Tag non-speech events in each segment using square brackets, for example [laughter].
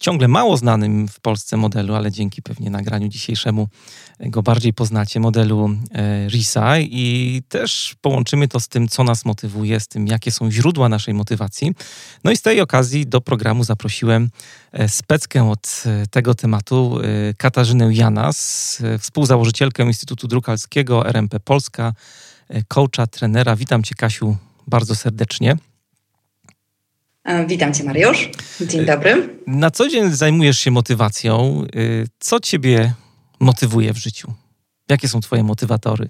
ciągle mało znanym w Polsce modelu, ale dzięki pewnie nagraniu dzisiejszemu go bardziej poznacie, modelu e, RISA i też połączymy to z tym, co nas motywuje, z tym, jakie są źródła naszej motywacji. No i z tej okazji do programu zaprosiłem e, speckę od e, tego tematu, Katarzynę Janas, współzałożycielkę Instytutu Drukalskiego RMP Polska, coacha, trenera. Witam Cię, Kasiu, bardzo serdecznie. E, witam Cię, Mariusz. Dzień dobry. Na co dzień zajmujesz się motywacją. E, co Ciebie motywuje w życiu? Jakie są Twoje motywatory?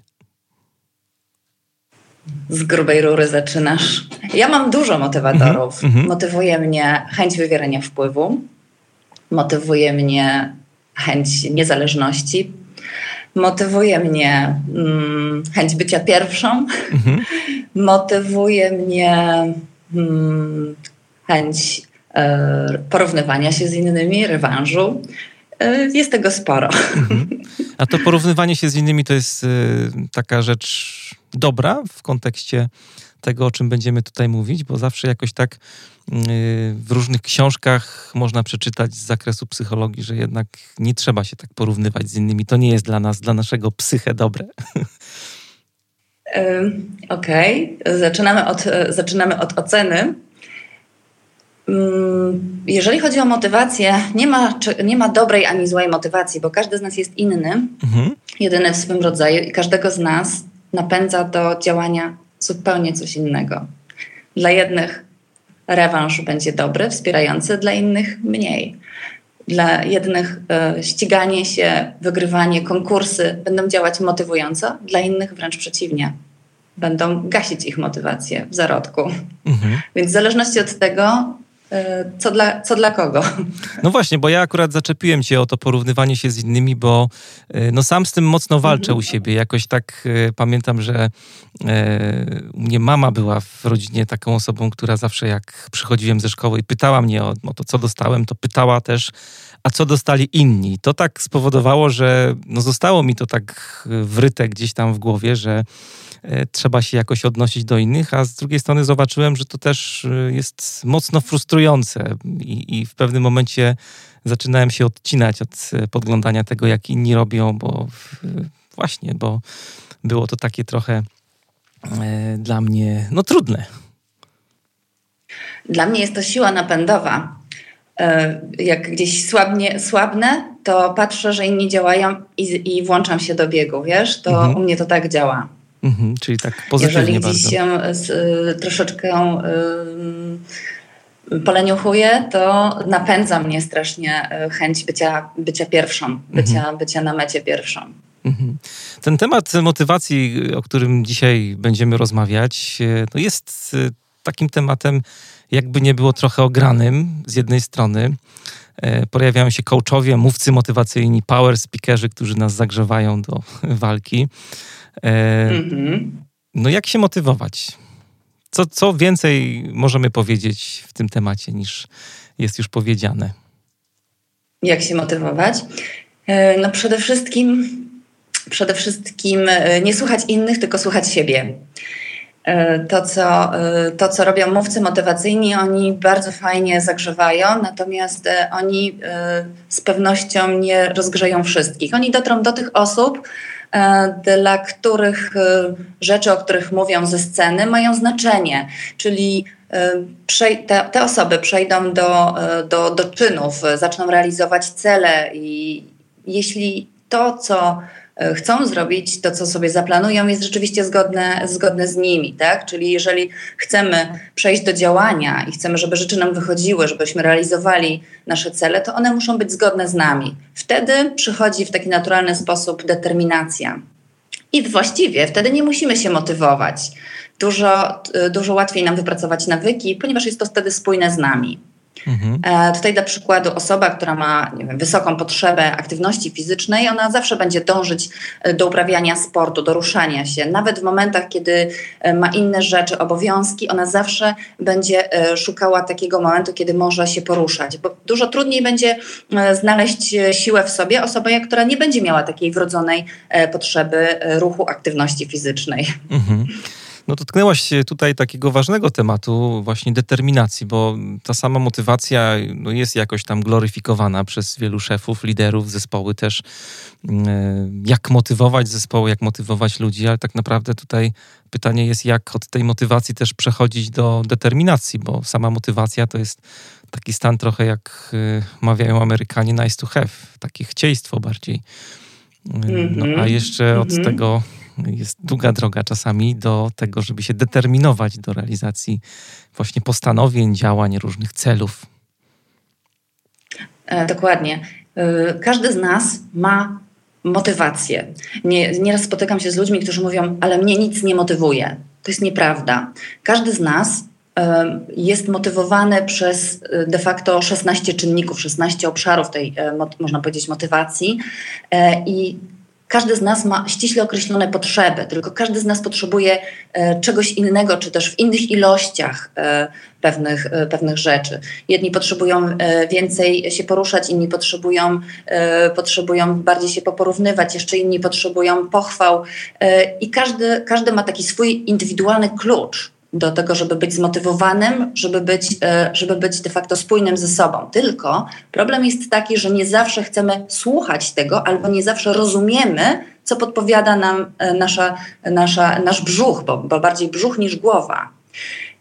Z grubej rury zaczynasz. Ja mam dużo motywatorów. Mm -hmm. Motywuje mnie chęć wywierania wpływu, motywuje mnie chęć niezależności, motywuje mnie mm, chęć bycia pierwszą, mm -hmm. motywuje mnie mm, chęć e, porównywania się z innymi, rewanżu. E, jest tego sporo. Mhm. A to porównywanie się z innymi to jest e, taka rzecz dobra w kontekście tego, o czym będziemy tutaj mówić, bo zawsze jakoś tak w różnych książkach można przeczytać z zakresu psychologii, że jednak nie trzeba się tak porównywać z innymi. To nie jest dla nas, dla naszego psyche dobre. Okej, okay. zaczynamy, od, zaczynamy od oceny. Mm, jeżeli chodzi o motywację, nie ma, nie ma dobrej ani złej motywacji, bo każdy z nas jest inny, mhm. jedyny w swym rodzaju i każdego z nas napędza do działania zupełnie coś innego. Dla jednych rewanż będzie dobry, wspierający, dla innych mniej. Dla jednych y, ściganie się, wygrywanie, konkursy będą działać motywująco, dla innych wręcz przeciwnie. Będą gasić ich motywację w zarodku. Mhm. Więc w zależności od tego, co dla, co dla kogo. No właśnie, bo ja akurat zaczepiłem cię o to porównywanie się z innymi, bo e, no sam z tym mocno walczę u siebie. Jakoś tak e, pamiętam, że e, u mnie mama była w rodzinie taką osobą, która zawsze jak przychodziłem ze szkoły i pytała mnie o, o to, co dostałem, to pytała też, a co dostali inni. To tak spowodowało, że no zostało mi to tak wryte gdzieś tam w głowie, że E, trzeba się jakoś odnosić do innych, a z drugiej strony zobaczyłem, że to też e, jest mocno frustrujące i, i w pewnym momencie zaczynałem się odcinać od e, podglądania tego, jak inni robią, bo właśnie, bo było to takie trochę dla mnie no trudne. Dla mnie jest to siła napędowa. Jak gdzieś słabnie, słabnę, to patrzę, że inni działają i, i włączam się do biegu, wiesz? To mhm. u mnie to tak działa. Mhm, czyli tak pozytywnie Jeżeli gdzieś się y, troszeczkę y, poleniuchuję, to napędza mnie strasznie chęć bycia, bycia pierwszą, bycia, mhm. bycia na mecie pierwszą. Mhm. Ten temat motywacji, o którym dzisiaj będziemy rozmawiać, no jest takim tematem, jakby nie było trochę ogranym z jednej strony. Pojawiają się coachowie, mówcy motywacyjni, power speakerzy, którzy nas zagrzewają do [laughs] walki. Mhm. No jak się motywować? Co, co więcej możemy powiedzieć w tym temacie niż jest już powiedziane? Jak się motywować? E, no przede wszystkim, przede wszystkim e, nie słuchać innych, tylko słuchać siebie. To co, to, co robią mówcy motywacyjni, oni bardzo fajnie zagrzewają, natomiast oni z pewnością nie rozgrzeją wszystkich. Oni dotrą do tych osób, E, dla których e, rzeczy, o których mówią ze sceny, mają znaczenie. Czyli e, te, osoby przejdą do, do, do czynów, zaczną realizować cele i jeśli to, co E, chcą zrobić, to co sobie zaplanują, jest rzeczywiście zgodne, zgodne z nimi, tak? Czyli jeżeli chcemy przejść do działania i chcemy, żeby rzeczy nam wychodziły, żebyśmy realizowali nasze cele, to one muszą być zgodne z nami. Wtedy przychodzi w taki naturalny sposób determinacja. I właściwie wtedy nie musimy się motywować. Dużo, e, dużo łatwiej nam wypracować nawyki, ponieważ jest to wtedy spójne z nami. Mhm. E, tutaj dla przykładu osoba, która ma wiem, wysoką potrzebę aktywności fizycznej, ona zawsze będzie dążyć e, do uprawiania sportu, do ruszania się. Nawet w momentach, kiedy e, ma inne rzeczy, obowiązki, ona zawsze będzie szukała takiego momentu, kiedy może się poruszać. Bo dużo trudniej będzie znaleźć siłę w sobie osoba, która nie będzie miała takiej wrodzonej potrzeby ruchu, aktywności fizycznej. Mhm. No dotknęłaś się tutaj takiego ważnego tematu, właśnie determinacji, bo ta sama motywacja no, jest jakoś tam gloryfikowana przez wielu szefów, liderów, zespoły też. Mm, jak motywować zespoły, jak motywować ludzi, ale tak naprawdę tutaj pytanie jest, jak od tej motywacji też przechodzić do determinacji, bo sama motywacja to jest taki stan trochę jak y, mawiają Amerykanie nice to have, takie chcieństwo bardziej. No, a mhm. jeszcze od mm -hmm. tego jest długa droga czasami do tego, żeby się determinować do realizacji właśnie postanowień, działań, różnych celów. E, dokładnie. E, każdy z nas ma motywację. Nie, nieraz spotykam się z ludźmi, którzy mówią, ale mnie nic nie motywuje. To jest nieprawda. Każdy z nas e, jest motywowany przez de facto 16 czynników, 16 obszarów tej, można powiedzieć, motywacji i każdy z nas ma ściśle określone potrzeby, tylko każdy z nas potrzebuje e, czegoś innego, czy też w innych ilościach e, pewnych, e, pewnych rzeczy. Jedni potrzebują więcej się poruszać, inni potrzebują, potrzebują bardziej się poporównywać, jeszcze inni potrzebują pochwał i każdy, każdy ma taki swój indywidualny klucz do tego, żeby być zmotywowanym, żeby być, e, żeby być de facto spójnym ze sobą. Tylko problem jest taki, że nie zawsze chcemy słuchać tego, albo nie zawsze rozumiemy, co podpowiada nam e, nasza, nasza, nasz brzuch, bo, bo bardziej brzuch niż głowa.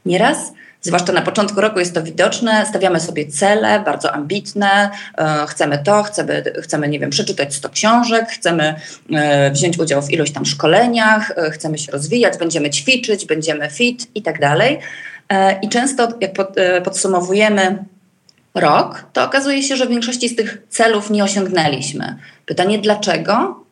Nieraz zwłaszcza na początku roku jest to widoczne, stawiamy sobie cele bardzo ambitne, e, chcemy to, chcemy, chcemy, nie wiem, przeczytać 100 książek, chcemy e, wziąć udział w ilość tam szkoleniach, e, chcemy się rozwijać, będziemy ćwiczyć, będziemy fit i tak dalej. I często jak podsumowujemy rok, to okazuje się, że większości z tych celów nie osiągnęliśmy. Pytanie dlaczego?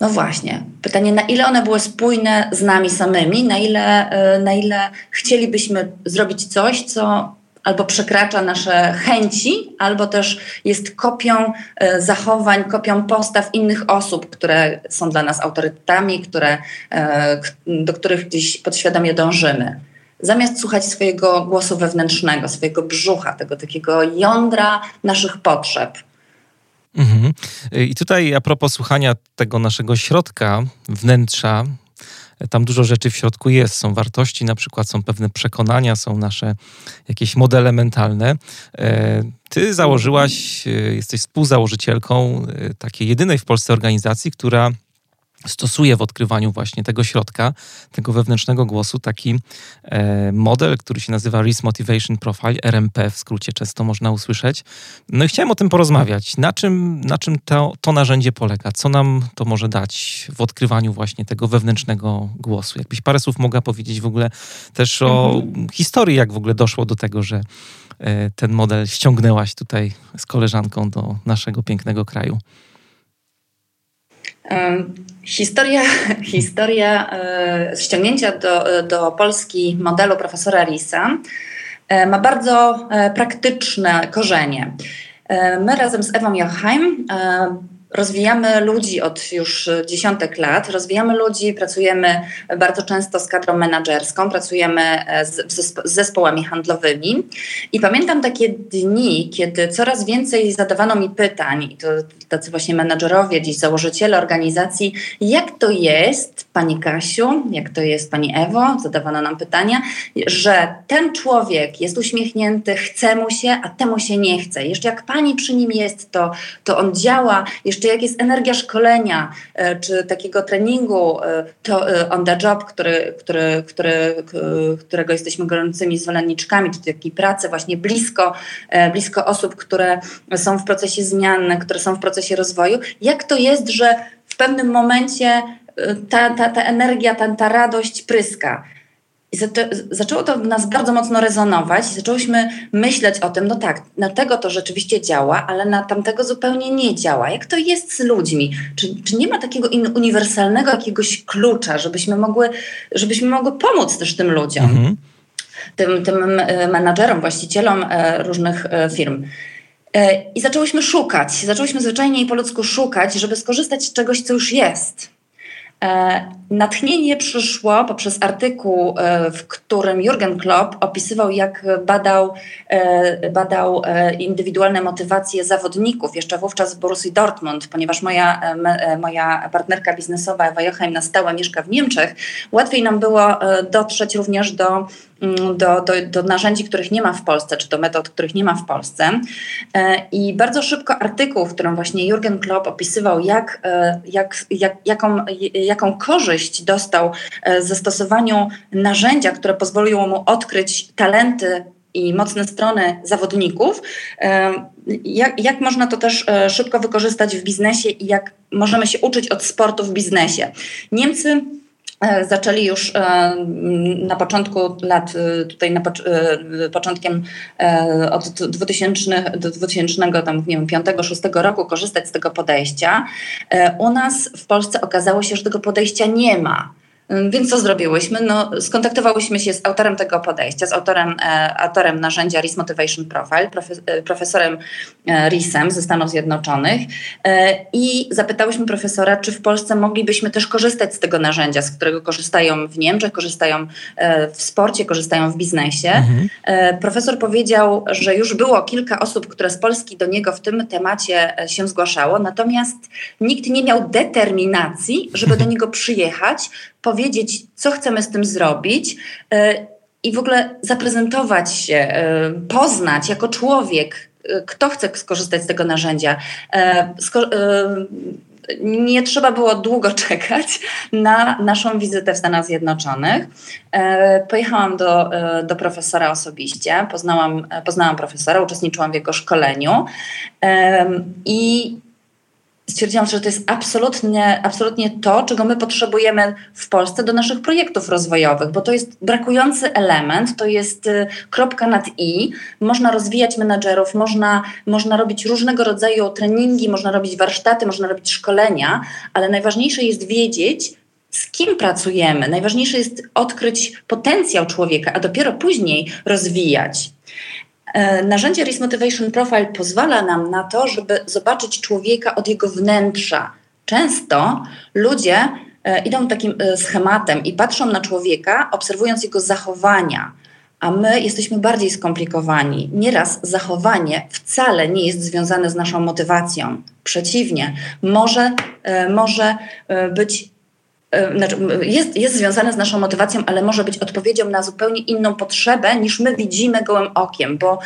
No właśnie. Pytanie, na ile one były spójne z nami samymi, na ile, e, na ile chcielibyśmy zrobić coś, co albo przekracza nasze chęci, albo też jest kopią e, zachowań, kopią postaw innych osób, które są dla nas autorytetami, które, e, do których gdzieś podświadomie dążymy. Zamiast słuchać swojego głosu wewnętrznego, swojego brzucha, tego takiego jądra naszych potrzeb, Mhm. I tutaj a propos słuchania tego naszego środka, wnętrza, tam dużo rzeczy w środku jest. Są wartości, na przykład są pewne przekonania, są nasze jakieś modele mentalne. E, ty założyłaś, e, jesteś współzałożycielką e, takiej jedynej w Polsce organizacji, która stosuje w odkrywaniu właśnie tego środka, tego wewnętrznego głosu, taki e, model, który się nazywa Risk Motivation Profile, RMP w skrócie często można usłyszeć. No i chciałem o tym porozmawiać. Na czym, na czym to, to narzędzie polega? Co nam to może dać w odkrywaniu właśnie tego wewnętrznego głosu? Jakbyś parę słów mogła powiedzieć w ogóle też o mhm. historii, jak w ogóle doszło do tego, że e, ten model ściągnęłaś tutaj z koleżanką do naszego pięknego kraju. Historia, [laughs] historia e, ściągnięcia do, do Polski modelu profesora Risa e, ma bardzo e, praktyczne korzenie. My razem z Ewą Jochheim Rozwijamy ludzi od już dziesiątek lat, rozwijamy ludzi, pracujemy bardzo często z kadrą menedżerską, pracujemy e, z, zespołami handlowymi. I pamiętam takie dni, kiedy coraz więcej zadawano mi pytań, i to tacy właśnie menedżerowie, dziś założyciele organizacji, jak to jest, Pani Kasiu, jak to jest Pani Ewo, zadawano nam pytania, że ten człowiek jest uśmiechnięty, chce mu się, a temu się nie chce. Jeszcze jak Pani przy nim jest, to, to on działa, jeszcze jeszcze jak jest energia szkolenia, e, czy takiego treningu e, to e, on the job, który, który, który, którego jesteśmy gorącymi zwolenniczkami, czy takiej pracy właśnie blisko, blisko osób, które są w procesie zmian, które są w procesie rozwoju, jak to jest, że w pewnym momencie ta, ta, ta energia, ta, ta radość pryska. I zaczęło to w nas bardzo mocno rezonować i zaczęłyśmy myśleć o tym, no tak, na tego to rzeczywiście działa, ale na tamtego zupełnie nie działa. Jak to jest z ludźmi? Czy, czy nie ma takiego uniwersalnego jakiegoś klucza, żebyśmy mogły, żebyśmy mogły pomóc też tym ludziom? Mhm. tym, tym menadżerom, właścicielom różnych firm. I zaczęłyśmy szukać, zaczęłyśmy zwyczajnie i po ludzku szukać, żeby skorzystać z czegoś, co już jest E, natchnienie przyszło poprzez artykuł, e, w którym Jurgen Klopp opisywał, jak badał, e, badał indywidualne motywacje zawodników, jeszcze wówczas w Borussii Dortmund, ponieważ moja, moja partnerka biznesowa Ewa Jochheim na stałe mieszka w Niemczech, łatwiej nam było dotrzeć również do Mm, do, do, do narzędzi, których nie ma w Polsce, czy do metod, których nie ma w Polsce. E, I bardzo szybko artykuł, w którym właśnie Jurgen Klopp opisywał, jak, e, jak, jak, jaką, jaką korzyść dostał e, ze stosowaniu narzędzia, które pozwoliło mu odkryć talenty i mocne strony zawodników, jak, jak można to też szybko wykorzystać w biznesie i jak możemy się uczyć od sportu w biznesie. Niemcy E, zaczęli już e, na początku lat, e, tutaj na początkiem od 2000 do 2000, tam nie wiem, 5-6 roku korzystać z tego podejścia. U nas w Polsce okazało się, że tego podejścia nie ma. Więc co zrobiłyśmy? No, skontaktowałyśmy się z autorem tego podejścia, z autorem, e, autorem narzędzia RIS Motivation Profile, e, profesorem e, RISem ze Stanów Zjednoczonych i zapytałyśmy profesora, czy w Polsce moglibyśmy też korzystać z tego narzędzia, z którego korzystają w Niemczech, korzystają w sporcie, korzystają w biznesie. Mhm. Profesor powiedział, że już było kilka osób, które z Polski do niego w tym temacie się zgłaszało, natomiast nikt nie miał determinacji, żeby do niego przyjechać, powiedzieć, co chcemy z tym zrobić e, i w ogóle zaprezentować się, e, poznać jako człowiek, e, kto chce skorzystać z tego narzędzia. Nie trzeba było długo [laughs] czekać na naszą wizytę w Stanach Zjednoczonych. Pojechałam do, do profesora osobiście, poznałam, poznałam profesora, uczestniczyłam w jego szkoleniu i stwierdziłam, że to jest absolutnie, absolutnie to, czego my potrzebujemy w Polsce do naszych projektów rozwojowych, bo to jest brakujący element, to jest y, kropka nad i. Można rozwijać menadżerów, można, można robić różnego rodzaju treningi, można robić warsztaty, można robić szkolenia, ale najważniejsze jest wiedzieć, z kim pracujemy. Najważniejsze jest odkryć potencjał człowieka, a dopiero później rozwijać. E, narzędzie Risk Motivation Profile pozwala nam na to, żeby zobaczyć człowieka od jego wnętrza. Często ludzie e, idą takim e, schematem i patrzą na człowieka, obserwując jego zachowania, a my jesteśmy bardziej skomplikowani. Nieraz zachowanie wcale nie jest związane z naszą motywacją. Przeciwnie, może, może być znaczy, jest, jest związane z naszą motywacją, ale może być odpowiedzią na zupełnie inną potrzebę niż my widzimy gołym okiem, bo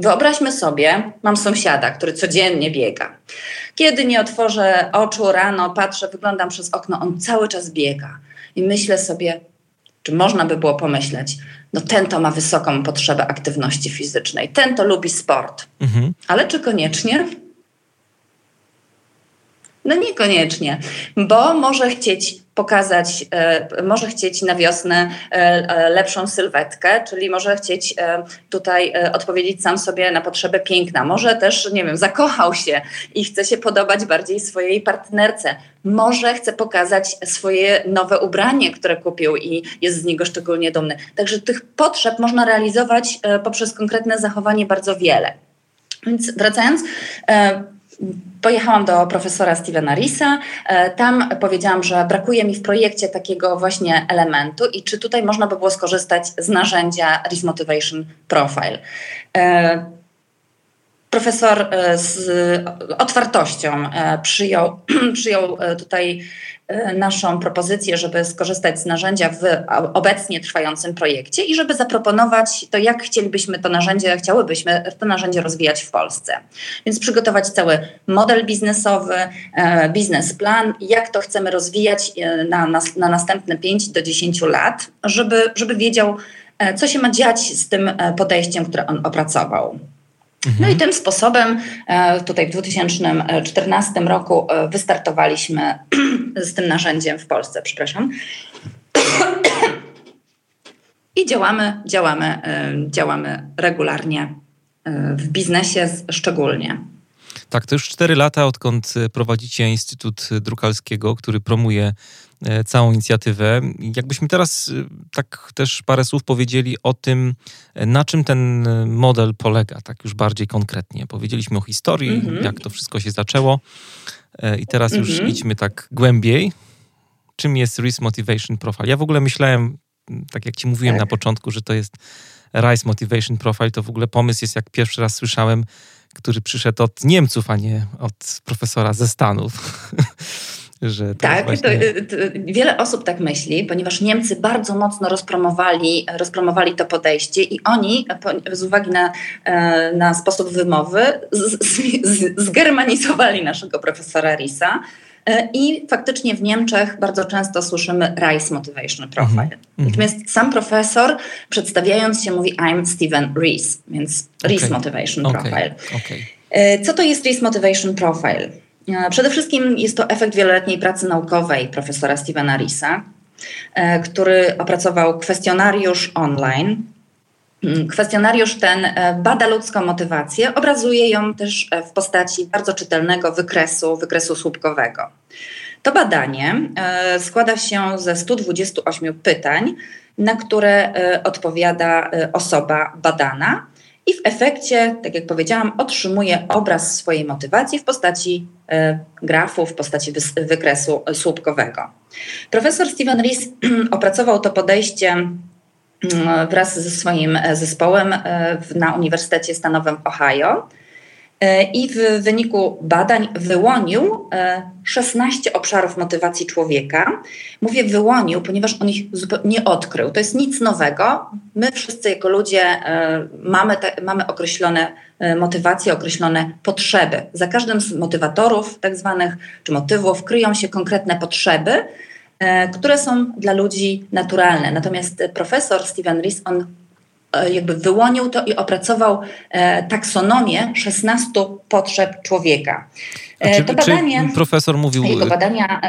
Wyobraźmy sobie, mam sąsiada, który codziennie biega. Kiedy nie otworzę oczu rano, patrzę, wyglądam przez okno, on cały czas biega. I myślę sobie, czy można by było pomyśleć, no ten to ma wysoką potrzebę aktywności fizycznej, ten to lubi sport. Mhm. Ale czy koniecznie? No niekoniecznie, bo może chcieć pokazać, e, może chcieć na wiosnę e, e, lepszą sylwetkę, czyli może chcieć tutaj odpowiedzieć sam sobie na potrzebę piękna. Może też, nie wiem, zakochał się i chce się podobać bardziej swojej partnerce. Może chce pokazać swoje nowe ubranie, które kupił i jest z niego szczególnie dumny. Także tych potrzeb można realizować poprzez konkretne zachowanie bardzo wiele. Więc wracając, Pojechałam do profesora Stevena Risa. E, tam powiedziałam, że brakuje mi w projekcie takiego właśnie elementu i czy tutaj można by było skorzystać z narzędzia Ris Motivation Profile. E, profesor e, z otwartością przyjął, [clears throat] przyjął tutaj naszą propozycję, żeby skorzystać z narzędzia w obecnie trwającym projekcie i żeby zaproponować to, jak chcielibyśmy to narzędzie, chciałybyśmy to narzędzie rozwijać w Polsce. Więc przygotować cały model biznesowy, e, biznesplan, jak to chcemy rozwijać e, na, na, na następne 5 do 10 lat, żeby, żeby wiedział, co się ma dziać z tym podejściem, które on opracował. No i tym sposobem e, tutaj w 2014 roku e, wystartowaliśmy [clears throat] z tym narzędziem w Polsce, przepraszam. [clears throat] I działamy, działamy, e, działamy regularnie w biznesie szczególnie. Tak, to już cztery lata, odkąd prowadzicie Instytut Drukalskiego, który promuje E, całą inicjatywę. Jakbyśmy teraz e, tak też parę słów powiedzieli o tym, e, na czym ten model polega, tak już bardziej konkretnie. Powiedzieliśmy o historii, -hmm. jak to wszystko się zaczęło i teraz już mhm. idźmy tak głębiej. Czym jest Risk Motivation Profile? Ja w ogóle myślałem, tak jak ci mówiłem tak. na początku, że to jest Rice Motivation Profile, to w ogóle pomysł jest, jak pierwszy raz słyszałem, który przyszedł od Niemców, a nie od profesora ze Stanów. [laughs] Że tak, właśnie... to, to, wiele osób tak myśli, ponieważ Niemcy bardzo mocno rozpromowali, rozpromowali to podejście i oni z uwagi na, e, na sposób wymowy z, z, zgermanizowali naszego profesora Risa. E, I faktycznie w Niemczech bardzo często słyszymy Rice Motivation Profile. Mm -hmm. Natomiast sam profesor, przedstawiając się, mówi I'm Steven Rees, więc Rees okay. Motivation okay. Profile. Okay. E, co to jest Rees Motivation Profile? E, przede wszystkim jest to efekt wieloletniej pracy naukowej profesora Stevena Risa, e, który opracował kwestionariusz online. Mm, kwestionariusz ten e, bada ludzką motywację, obrazuje ją też w postaci bardzo czytelnego wykresu, wykresu słupkowego. To badanie składa się ze 128 pytań, na które odpowiada osoba badana i w efekcie, tak jak powiedziałam, otrzymuje obraz swojej motywacji w postaci grafu, w postaci wykresu słupkowego. Profesor Steven Rees [clears throat] opracował to podejście mm, wraz ze swoim zespołem e, na Uniwersytecie Stanowym Ohio E, i w wyniku badań wyłonił 16 e, obszarów motywacji człowieka. Mówię wyłonił, ponieważ on ich nie odkrył. To jest nic nowego. My wszyscy jako ludzie e, mamy, te, mamy określone motywacje, określone potrzeby. Za każdym z motywatorów, tak zwanych, czy motywów, kryją się konkretne potrzeby, które są dla ludzi naturalne. Natomiast profesor Steven Rees, on E, jakby wyłonił to i opracował e, taksonomię 16 potrzeb człowieka. E, czy, to badanie, czy profesor mówił... Jego badania...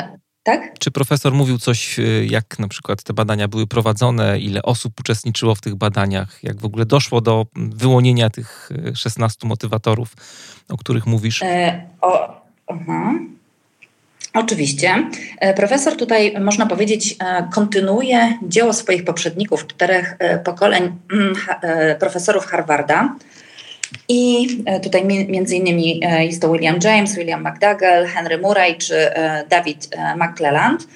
Tak? Czy profesor mówił coś, jak na przykład te badania były prowadzone, ile osób uczestniczyło w tych badaniach, jak w ogóle doszło do wyłonienia tych 16 motywatorów, o których mówisz? E, o, -huh. Oczywiście. E, profesor tutaj, można powiedzieć, e, kontynuuje dzieło swoich poprzedników, czterech e, pokoleń mm, profesorów Harvarda. I tutaj między innymi jest to William James, William McDougall, Henry Murray czy David McClelland.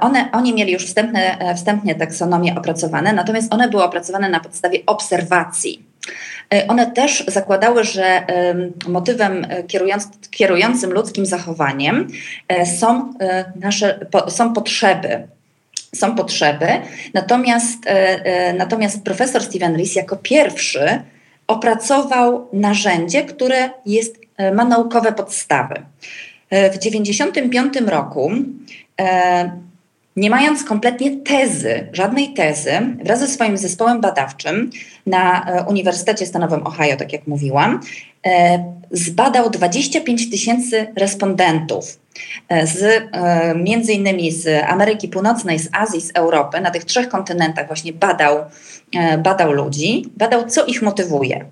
One, oni mieli już wstępne, wstępnie taksonomię opracowane, natomiast one były opracowane na podstawie obserwacji. E, one też zakładały, że motywem e, kierującym ludzkim zachowaniem e, są nasze są potrzeby. Są potrzeby. Natomiast, natomiast profesor Steven Rees jako pierwszy opracował narzędzie, które jest, ma naukowe podstawy. W 1995 roku nie mając kompletnie tezy, żadnej tezy, wraz ze swoim zespołem badawczym na e, Uniwersytecie Stanowym Ohio, tak jak mówiłam, e, zbadał 25 tysięcy respondentów e, z, między innymi z Ameryki Północnej, z Azji, z Europy, na tych trzech kontynentach właśnie badał, badał ludzi, badał co ich motywuje.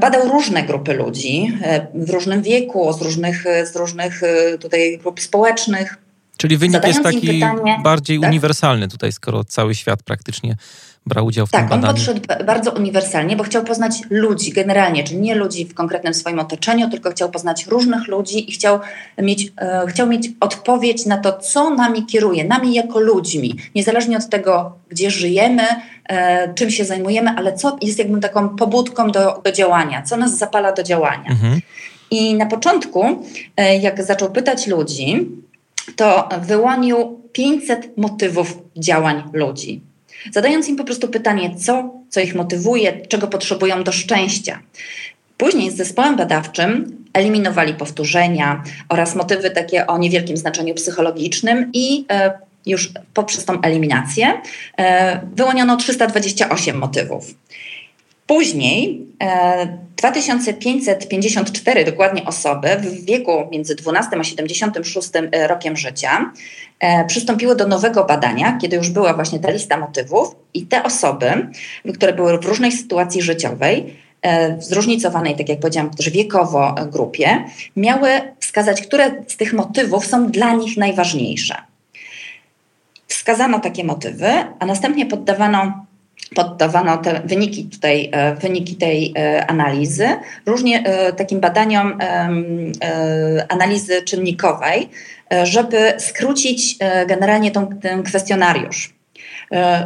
Badał różne grupy ludzi w różnym wieku, z różnych, z różnych tutaj grup społecznych, Czyli wynik jest taki pytanie, bardziej tak? uniwersalny tutaj, skoro cały świat praktycznie brał udział w tak, tym badaniu. Tak, on podszedł bardzo uniwersalnie, bo chciał poznać ludzi generalnie, czyli nie ludzi w konkretnym swoim otoczeniu, tylko chciał poznać różnych ludzi i chciał mieć, e, chciał mieć odpowiedź na to, co nami kieruje, nami jako ludźmi, niezależnie od tego, gdzie żyjemy, e, czym się zajmujemy, ale co jest jakby taką pobudką do, do działania, co nas zapala do działania. Mhm. I na początku, e, jak zaczął pytać ludzi, to wyłonił 500 motywów działań ludzi. Zadając im po prostu pytanie, co, co ich motywuje, czego potrzebują do szczęścia. Później z zespołem badawczym eliminowali powtórzenia oraz motywy takie o niewielkim znaczeniu psychologicznym i e, już poprzez tą eliminację e, wyłoniono 328 motywów. Później e, 2554 dokładnie osoby w wieku między 12 a 76 e, rokiem życia e, przystąpiły do nowego badania, kiedy już była właśnie ta lista motywów i te osoby, które były w różnej sytuacji życiowej, w zróżnicowanej, tak jak powiedziałam, też wiekowo grupie, miały wskazać, które z tych motywów są dla nich najważniejsze. Wskazano takie motywy, a następnie poddawano poddawano te wyniki, tutaj, e, wyniki tej e, analizy różnie e, takim badaniom analizy czynnikowej, żeby skrócić generalnie tą, ten kwestionariusz.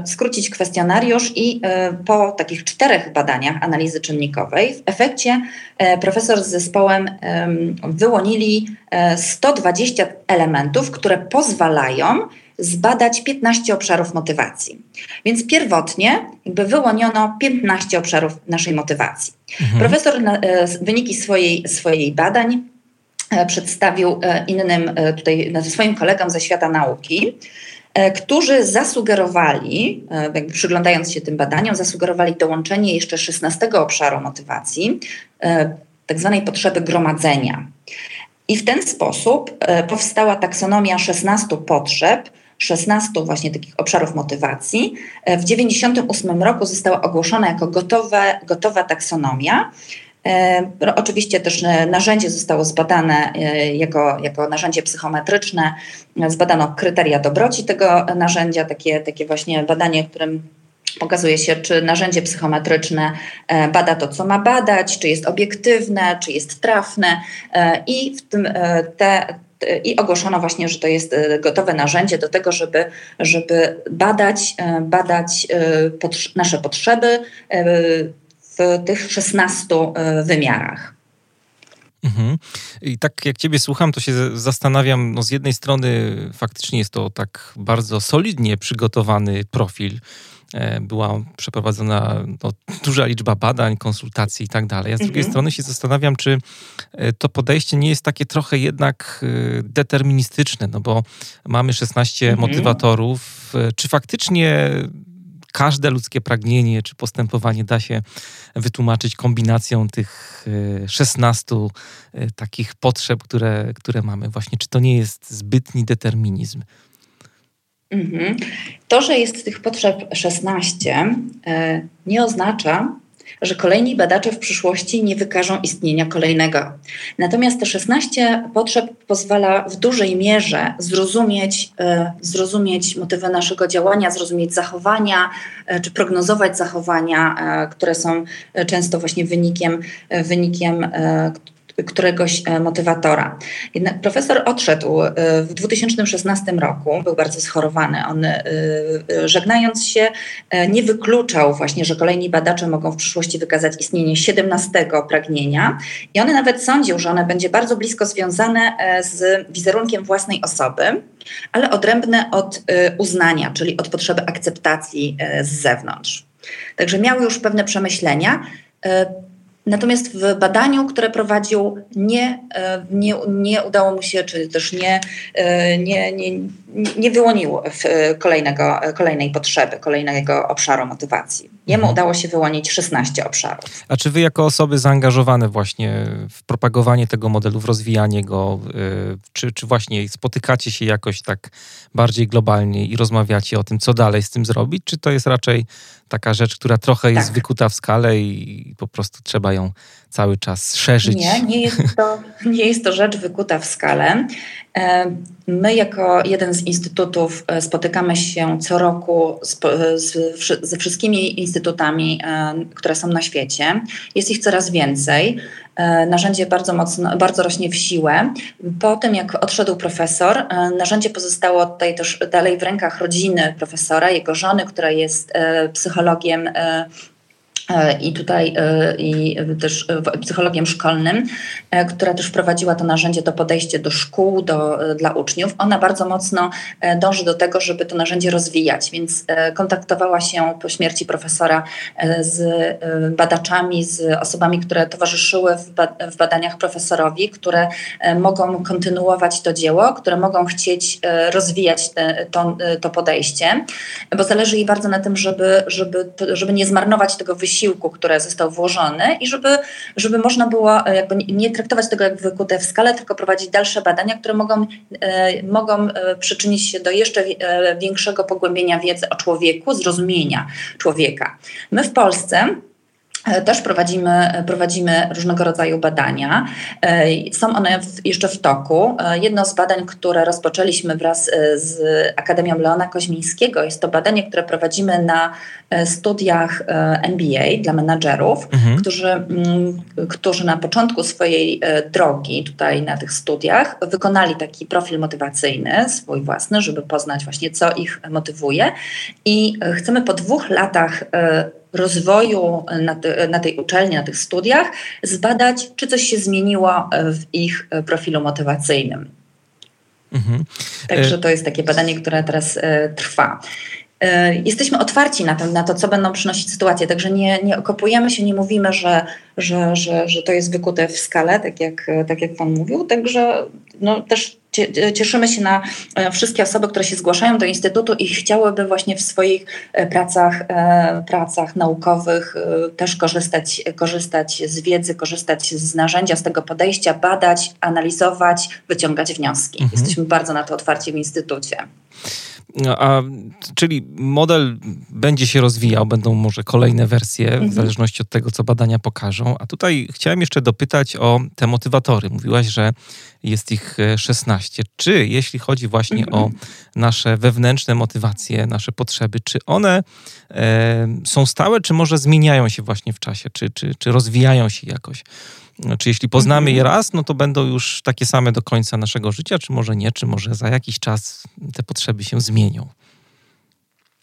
Skrócić kwestionariusz i po takich czterech badaniach analizy czynnikowej w efekcie profesor z zespołem wyłonili 120 elementów, które pozwalają zbadać 15 obszarów motywacji. Więc pierwotnie jakby wyłoniono 15 obszarów naszej motywacji. Mhm. Profesor e, wyniki swojej, swojej badań e, przedstawił e, innym tutaj swoim kolegom ze świata nauki, którzy zasugerowali, jakby przyglądając się tym badaniom, zasugerowali dołączenie jeszcze 16 obszaru motywacji, tak zwanej potrzeby gromadzenia. I w ten sposób powstała taksonomia 16 potrzeb, 16 właśnie takich obszarów motywacji. E, w 1998 roku została ogłoszona jako gotowe, gotowa taksonomia. E, oczywiście też e, narzędzie zostało zbadane jako, jako narzędzie psychometryczne. Zbadano kryteria dobroci tego narzędzia, takie, takie właśnie badanie, którym pokazuje się, czy narzędzie psychometryczne bada to, co ma badać, czy jest obiektywne, czy jest trafne. I w tym te, i ogłoszono właśnie, że to jest e, gotowe narzędzie do tego, żeby, żeby badać, e, badać e, nasze potrzeby w tych 16 wymiarach. Mhm. I tak jak Ciebie słucham, to się zastanawiam, no z jednej strony faktycznie jest to tak bardzo solidnie przygotowany profil, była przeprowadzona no, duża liczba badań, konsultacji i tak dalej. A z drugiej mhm. strony się zastanawiam, czy e, to podejście nie jest takie trochę jednak e, deterministyczne, no bo mamy 16 mhm. motywatorów. Czy faktycznie każde ludzkie pragnienie czy postępowanie da się wytłumaczyć kombinacją tych 16 takich potrzeb, które, które mamy. Właśnie, czy to nie jest zbytni determinizm? Mhm. To, że jest tych potrzeb 16, e, nie oznacza, że kolejni badacze w przyszłości nie wykażą istnienia kolejnego. Natomiast te 16 potrzeb pozwala w dużej mierze zrozumieć, e, zrozumieć motywy naszego działania, zrozumieć zachowania, e, czy prognozować zachowania, które są często właśnie wynikiem, wynikiem któregoś e, motywatora. Jednak profesor odszedł e, w 2016 roku, był bardzo schorowany. On e, żegnając się nie wykluczał właśnie, że kolejni badacze mogą w przyszłości wykazać istnienie 17 pragnienia i on nawet sądził, że one będzie bardzo blisko związane z wizerunkiem własnej osoby, ale odrębne od uznania, czyli od potrzeby akceptacji z zewnątrz. Także miał już pewne przemyślenia. Natomiast w badaniu, które prowadził, nie, e, nie, nie udało mu się, czy też nie, e, nie, nie, nie wyłonił e, kolejnego, kolejnej potrzeby, kolejnego obszaru motywacji. Jemu mhm. udało się wyłonić 16 obszarów. A czy wy jako osoby zaangażowane właśnie w propagowanie tego modelu, w rozwijanie go, czy, czy właśnie spotykacie się jakoś tak bardziej globalnie i rozmawiacie o tym, co dalej z tym zrobić, czy to jest raczej taka rzecz, która trochę jest tak. wykuta w skalę i po prostu trzeba ją cały czas szerzyć. Nie, nie jest to, nie jest to rzecz wykuta w skalę. E, my, jako jeden z instytutów, e, spotykamy się co roku z, z, ze wszystkimi instytutami, e, które są na świecie. Jest ich coraz więcej. Narzędzie bardzo mocno, bardzo rośnie w siłę. Po tym, jak odszedł profesor, narzędzie pozostało tutaj też dalej w rękach rodziny profesora, jego żony, która jest psychologiem E, i tutaj e, i też psychologiem szkolnym, e, która też wprowadziła to narzędzie, to podejście do szkół, do, dla uczniów. Ona bardzo mocno dąży do tego, żeby to narzędzie rozwijać, więc kontaktowała się po śmierci profesora z badaczami, z osobami, które towarzyszyły w badaniach profesorowi, które mogą kontynuować to dzieło, które mogą chcieć rozwijać te, to, to podejście, bo zależy jej bardzo na tym, żeby, żeby, żeby nie zmarnować tego wysiłku, wysiłku, który został włożony i żeby, żeby można było e, jakby nie traktować tego jak wykute w skalę, tylko prowadzić dalsze badania, które mogą, e, mogą e, przyczynić się do jeszcze większego pogłębienia wiedzy o człowieku, zrozumienia człowieka. My w Polsce też prowadzimy, prowadzimy różnego rodzaju badania. E, są one w, jeszcze w toku. E, jedno z badań, które rozpoczęliśmy wraz z Akademią Leona Koźmińskiego, jest to badanie, które prowadzimy na studiach MBA dla menadżerów, mhm. którzy, mm, którzy na początku swojej drogi tutaj na tych studiach wykonali taki profil motywacyjny, swój własny, żeby poznać właśnie, co ich motywuje. I chcemy po dwóch latach rozwoju na, te, na, tej uczelni, na tych studiach, zbadać, czy coś się zmieniło w ich profilu motywacyjnym. Mhm. Także e, to jest takie badanie, które teraz e, trwa. E, jesteśmy otwarci na to, na to, co będą przynosić sytuacje, także nie, nie okopujemy się, nie mówimy, że, że, że, że to jest wykute w skale, tak jak, tak jak Pan mówił. Także no, też cieszymy się na e, wszystkie osoby, które się zgłaszają do Instytutu i chciałyby właśnie w swoich e, pracach, pracach naukowych też korzystać, korzystać z wiedzy, korzystać z narzędzia, z tego podejścia, badać, analizować, wyciągać wnioski. Mhm. Jesteśmy bardzo na to otwarci w Instytucie. No, a, czyli model będzie się rozwijał, będą może kolejne wersje, mhm. w zależności od tego, co badania pokażą. A tutaj chciałem jeszcze dopytać o te motywatory. Mówiłaś, że jest ich 16. E, czy jeśli chodzi właśnie mhm. o nasze wewnętrzne motywacje, nasze potrzeby, czy one e, są stałe, czy może zmieniają się właśnie w czasie, czy, czy, czy rozwijają się jakoś? Czy jeśli poznamy je raz, no to będą już takie same do końca naszego życia, czy może nie, czy może za jakiś czas te potrzeby się zmienią?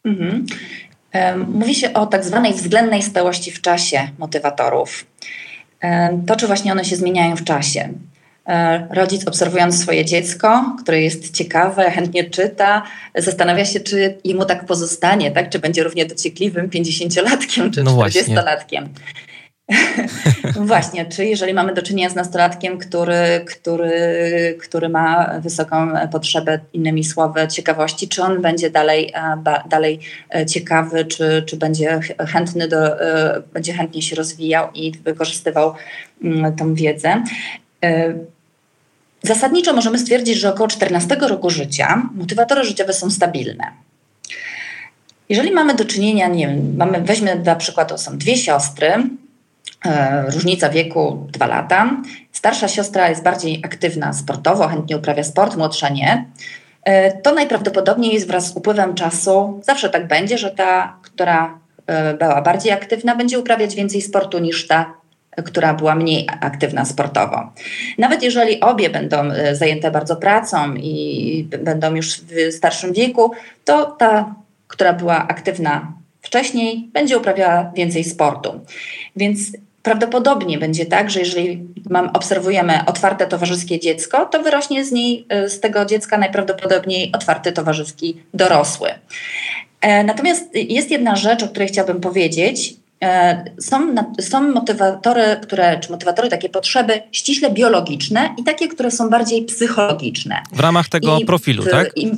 Mhm. Mówi się o tak zwanej względnej stałości w czasie motywatorów. To, czy właśnie one się zmieniają w czasie. E, rodzic obserwując swoje dziecko, które jest ciekawe, chętnie czyta, zastanawia się, czy jemu tak pozostanie, tak? czy będzie równie dociekliwym 50-latkiem czy no 40-latkiem. Właśnie, [laughs] czy jeżeli mamy do czynienia z nastolatkiem, który, który, który ma wysoką potrzebę, innymi słowy, ciekawości, czy on będzie dalej, e, dalej e, ciekawy, czy, czy będzie chętny do, e, będzie chętnie się rozwijał i wykorzystywał mm, tą wiedzę. Zasadniczo możemy stwierdzić, że około 14 roku życia motywatory życiowe są stabilne. Jeżeli mamy do czynienia, nie wiem, mamy, weźmy dla przykładu, są dwie siostry, różnica wieku 2 lata. Starsza siostra jest bardziej aktywna sportowo, chętnie uprawia sport, młodsza nie. E, to najprawdopodobniej jest wraz z upływem czasu, zawsze tak będzie, że ta, która e, była bardziej aktywna, będzie uprawiać więcej sportu niż ta, która była mniej aktywna sportowo. Nawet jeżeli obie będą zajęte bardzo pracą i będą już w starszym wieku, to ta, która była aktywna wcześniej, będzie uprawiała więcej sportu. Więc Prawdopodobnie będzie tak, że jeżeli mam, obserwujemy otwarte towarzyskie dziecko, to wyrośnie z niej, y, z tego dziecka najprawdopodobniej otwarty towarzyski dorosły. E, natomiast jest jedna rzecz, o której chciałabym powiedzieć. E, są, są motywatory, które, czy motywatory, takie potrzeby ściśle biologiczne i takie, które są bardziej psychologiczne. W ramach tego I, profilu, tak? I,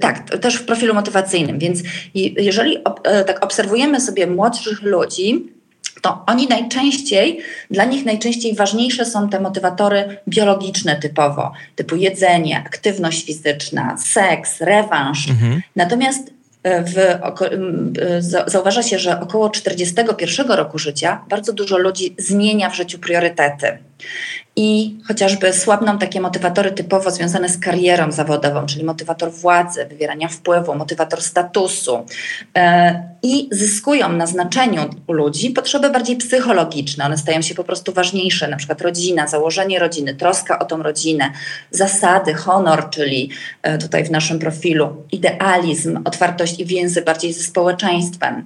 tak, też w profilu motywacyjnym. Więc jeżeli e, tak obserwujemy sobie młodszych ludzi, to oni najczęściej, dla nich najczęściej ważniejsze są te motywatory biologiczne typowo, typu jedzenie, aktywność fizyczna, seks, rewanż. Mhm. Natomiast e, w, e, zauważa się, że około 41 roku życia bardzo dużo ludzi zmienia w życiu priorytety i chociażby słabną takie motywatory typowo związane z karierą zawodową, czyli motywator władzy, wywierania wpływu, motywator statusu e, i zyskują na znaczeniu u ludzi potrzeby bardziej psychologiczne. One stają się po prostu ważniejsze, na przykład rodzina, założenie rodziny, troska o tą rodzinę, zasady, honor, czyli e, tutaj w naszym profilu idealizm, otwartość i więzy bardziej ze społeczeństwem.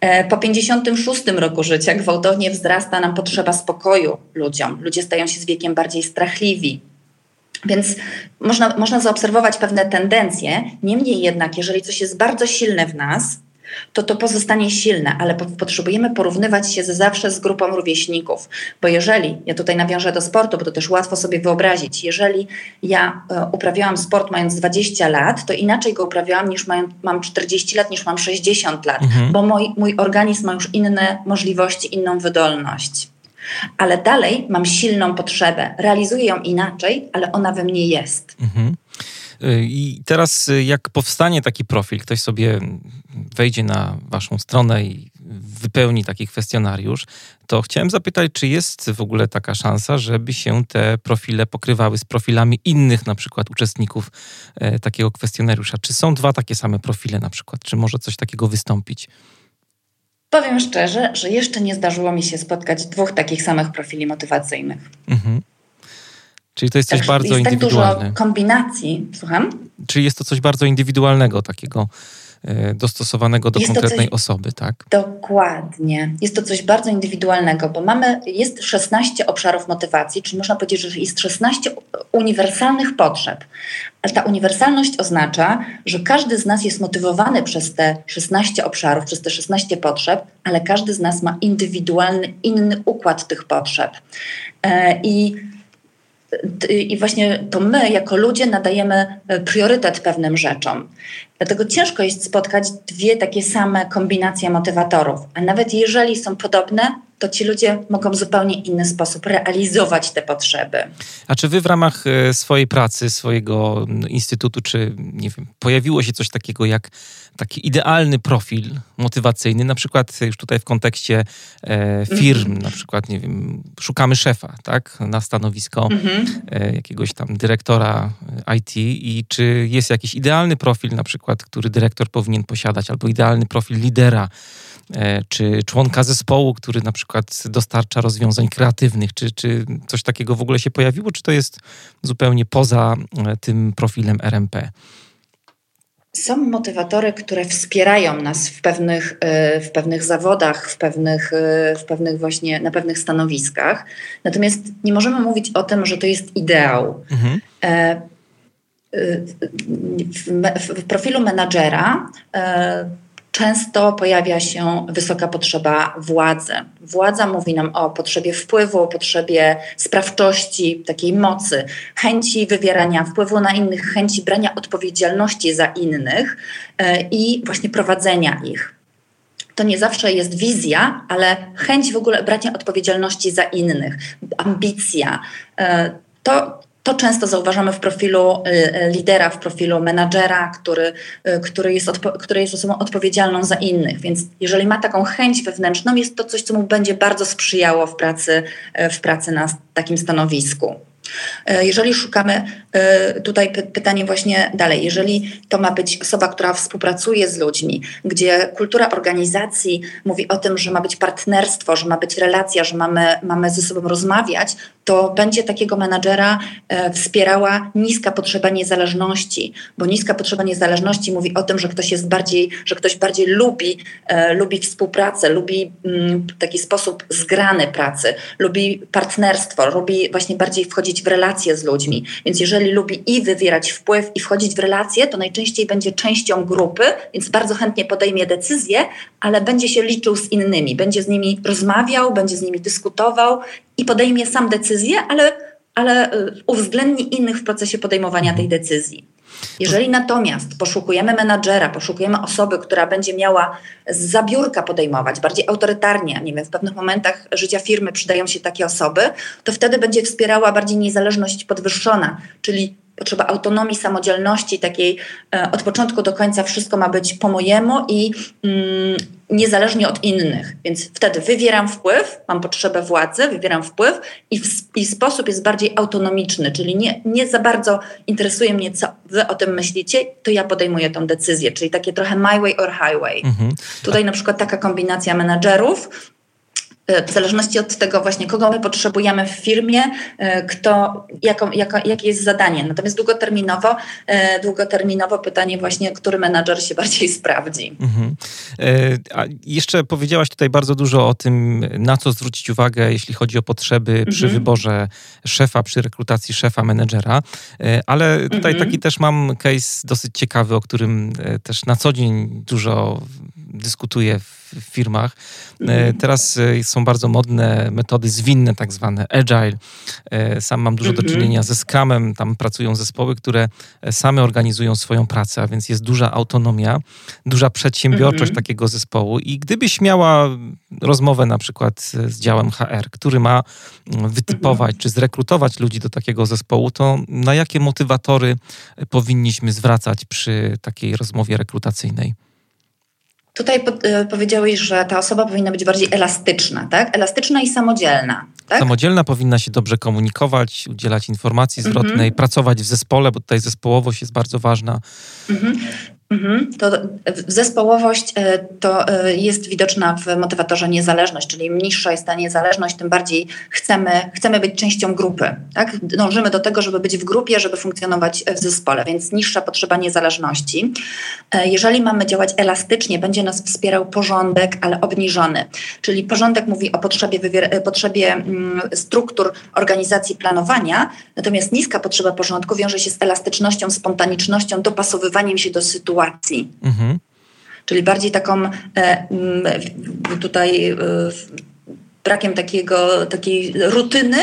E, po 56 roku życia gwałtownie wzrasta nam potrzeba spokoju ludziom. Ludzie stają się z wiekiem bardziej strachliwi. Więc można, można zaobserwować pewne tendencje. Niemniej jednak, jeżeli coś jest bardzo silne w nas, to to pozostanie silne, ale potrzebujemy porównywać się ze zawsze z grupą rówieśników. Bo jeżeli, ja tutaj nawiążę do sportu, bo to też łatwo sobie wyobrazić, jeżeli ja e, uprawiałam sport mając 20 lat, to inaczej go uprawiałam niż mam 40 lat, niż mam 60 lat, mhm. bo mój, mój organizm ma już inne możliwości, inną wydolność. Ale dalej mam silną potrzebę, realizuję ją inaczej, ale ona we mnie jest. Mhm. Y, I teraz y, jak powstanie taki profil, ktoś sobie wejdzie na waszą stronę i wypełni taki kwestionariusz, to chciałem zapytać, czy jest w ogóle taka szansa, żeby się te profile pokrywały z profilami innych na przykład uczestników e, takiego kwestionariusza? Czy są dwa takie same profile na przykład? Czy może coś takiego wystąpić? Powiem szczerze, że jeszcze nie zdarzyło mi się spotkać dwóch takich samych profili motywacyjnych. Mhm. Czyli to jest coś tak, bardzo jest indywidualnego. Tak dużo kombinacji, słucham? Czyli jest to coś bardzo indywidualnego takiego E, dostosowanego do jest konkretnej coś, osoby, tak? Dokładnie. Jest to coś bardzo indywidualnego, bo mamy, jest 16 obszarów motywacji, czyli można powiedzieć, że jest 16 uniwersalnych potrzeb. Ale ta uniwersalność oznacza, że każdy z nas jest motywowany przez te 16 obszarów, przez te 16 potrzeb, ale każdy z nas ma indywidualny, inny układ tych potrzeb. E, I i właśnie to my, jako ludzie, nadajemy e, priorytet pewnym rzeczom. Dlatego ciężko jest spotkać dwie takie same kombinacje motywatorów. A nawet jeżeli są podobne, to ci ludzie mogą w zupełnie inny sposób realizować te potrzeby. A czy wy w ramach e, swojej pracy, swojego instytutu, czy nie wiem, pojawiło się coś takiego jak taki idealny profil motywacyjny, na przykład już tutaj w kontekście e, firm, mm -hmm. na przykład, nie wiem, szukamy szefa, tak, na stanowisko mm -hmm. e, jakiegoś tam dyrektora e, IT i czy jest jakiś idealny profil, na przykład, który dyrektor powinien posiadać, albo idealny profil lidera, czy członka zespołu, który na przykład dostarcza rozwiązań kreatywnych, czy, czy coś takiego w ogóle się pojawiło, czy to jest zupełnie poza e, tym profilem RMP? Są motywatory, które wspierają nas w pewnych, e, w pewnych zawodach, w pewnych, e, w pewnych właśnie, na pewnych stanowiskach. Natomiast nie możemy mówić o tym, że to jest ideał. Mhm. E, w, profilu menadżera często pojawia się wysoka potrzeba władzy. Władza mówi nam o potrzebie wpływu, o potrzebie sprawczości, takiej mocy, chęci wywierania wpływu na innych, chęci brania odpowiedzialności za innych e, i właśnie prowadzenia ich. To nie zawsze jest wizja, ale chęć w ogóle brania odpowiedzialności za innych, ambicja. E, to, to często zauważamy w profilu y, y, lidera, w profilu menadżera, który, y, który, jest, który jest osobą odpowiedzialną za innych. Więc jeżeli ma taką chęć wewnętrzną, jest to coś, co mu będzie bardzo sprzyjało w pracy, w pracy na takim stanowisku. E, jeżeli szukamy e, tutaj pytanie właśnie dalej, jeżeli to ma być osoba, która współpracuje z ludźmi, gdzie kultura organizacji mówi o tym, że ma być partnerstwo, że ma być relacja, że mamy, mamy ze sobą rozmawiać, to będzie takiego menadżera e, wspierała niska potrzeba niezależności, bo niska potrzeba niezależności mówi o tym, że ktoś jest bardziej, że ktoś bardziej lubi, lubi współpracę, lubi mm, taki sposób zgrany pracy, lubi partnerstwo, lubi właśnie bardziej wchodzić w relacje z ludźmi. Więc jeżeli lubi i wywierać wpływ, i wchodzić w relacje, to najczęściej będzie częścią grupy, więc bardzo chętnie podejmie decyzje, ale będzie się liczył z innymi, będzie z nimi rozmawiał, będzie z nimi dyskutował i podejmie sam decyzję, ale, ale y, uwzględni innych w procesie podejmowania tej decyzji. Jeżeli natomiast poszukujemy menadżera, poszukujemy osoby, która będzie miała z zabiórka podejmować, bardziej autorytarnie, nie wiem, w pewnych momentach życia firmy przydają się takie osoby, to wtedy będzie wspierała bardziej niezależność podwyższona, czyli potrzeba autonomii, samodzielności, takiej e, od początku do końca wszystko ma być po mojemu i mm, niezależnie od innych. Więc wtedy wywieram wpływ, mam potrzebę władzy, wywieram wpływ i, w, i sposób jest bardziej autonomiczny, czyli nie, nie za bardzo interesuje mnie, co wy o tym myślicie, to ja podejmuję tą decyzję, czyli takie trochę my way or highway. Mhm. Tutaj na przykład taka kombinacja menadżerów w zależności od tego właśnie, kogo my potrzebujemy w firmie, e, kto, jako, jako, jakie jest zadanie. Natomiast długoterminowo, e, długoterminowo pytanie właśnie, który menadżer się bardziej [laughs] sprawdzi. Mhm. A jeszcze powiedziałaś tutaj bardzo dużo o tym, na co zwrócić uwagę, jeśli chodzi o potrzeby mhm. przy wyborze szefa, przy rekrutacji szefa, menedżera, ale tutaj mhm. taki też mam case dosyć ciekawy, o którym też na co dzień dużo dyskutuje w firmach. Mhm. Teraz są bardzo modne metody zwinne, tak zwane agile. Sam mam dużo do mhm. czynienia ze Scrumem, tam pracują zespoły, które same organizują swoją pracę, a więc jest duża autonomia, duża przedsiębiorczość mhm. takiego zespołu i gdybyś miała rozmowę na przykład z działem HR, który ma wytypować czy zrekrutować ludzi do takiego zespołu, to na jakie motywatory powinniśmy zwracać przy takiej rozmowie rekrutacyjnej? Tutaj e, powiedziałeś, że ta osoba powinna być bardziej elastyczna, tak? Elastyczna i samodzielna. Tak? Samodzielna powinna się dobrze komunikować, udzielać informacji zwrotnej, mm -hmm. pracować w zespole, bo tutaj zespołowość jest bardzo ważna. Mm -hmm. Mhm. To zespołowość e, to e, jest widoczna w motywatorze niezależność, czyli im niższa jest ta niezależność, tym bardziej chcemy, chcemy być częścią grupy. Tak? Dążymy do tego, żeby być w grupie, żeby funkcjonować w zespole, więc niższa potrzeba niezależności. E, jeżeli mamy działać elastycznie, będzie nas wspierał porządek, ale obniżony. Czyli porządek mówi o potrzebie, potrzebie mm, struktur organizacji planowania, natomiast niska potrzeba porządku wiąże się z elastycznością, spontanicznością, dopasowywaniem się do sytuacji sytuacji. Mhm. Czyli bardziej taką e, tutaj e, brakiem takiego, takiej rutyny,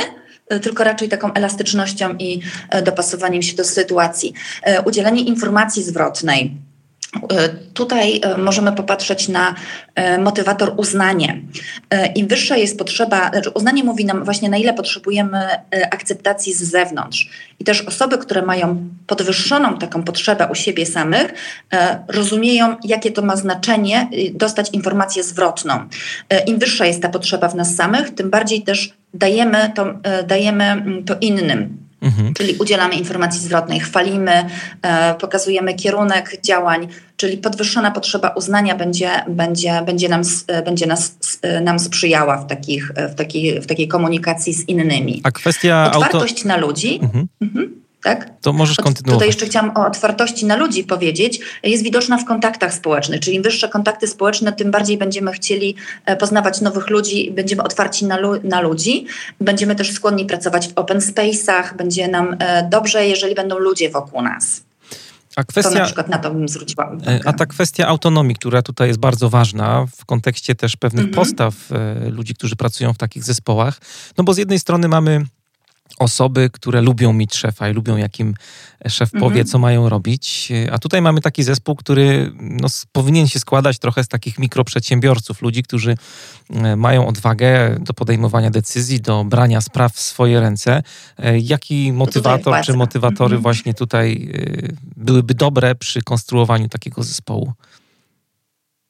e, tylko raczej taką elastycznością i dopasowaniem się do sytuacji. Udzielanie informacji zwrotnej tutaj e, możemy popatrzeć na e, motywator uznanie. Im wyższa jest potrzeba, znaczy uznanie mówi nam właśnie na ile potrzebujemy akceptacji z zewnątrz. I też osoby, które mają podwyższoną taką potrzebę u siebie samych, rozumieją, jakie to ma znaczenie dostać informację zwrotną. Im wyższa jest ta potrzeba w nas samych, tym bardziej też dajemy to, dajemy mm, to innym. Mhm. Czyli udzielamy informacji zwrotnej, chwalimy, e, pokazujemy kierunek działań, czyli podwyższona potrzeba uznania będzie, będzie, będzie, nam, e, będzie nas, e, nam sprzyjała w, takich, w, takiej, w takiej komunikacji z innymi. A kwestia Otwartość auto... na ludzi. Mhm. Mhm tak? To możesz kontynuować. Tutaj jeszcze chciałam o otwartości na ludzi powiedzieć. Jest widoczna w kontaktach społecznych, czyli im wyższe kontakty społeczne, tym bardziej będziemy chcieli e, poznawać nowych ludzi, będziemy otwarci na, lu na ludzi. Będziemy też skłonni pracować w open space'ach, będzie nam e, dobrze, jeżeli będą ludzie wokół nas. A kwestia, to na przykład na to bym zwróciła uwagę. E, a ta kwestia autonomii, która tutaj jest bardzo ważna w kontekście też pewnych mm -hmm. postaw ludzi, którzy pracują w takich zespołach, no bo z jednej strony mamy osoby, które lubią mieć szefa i lubią, jakim szef powie, mhm. co mają robić. A tutaj mamy taki zespół, który no, powinien się składać trochę z takich mikroprzedsiębiorców, ludzi, którzy e, mają odwagę do podejmowania decyzji, do brania spraw w swoje ręce. E, jaki motywator czy motywatory mhm. właśnie tutaj e, byłyby dobre przy konstruowaniu takiego zespołu?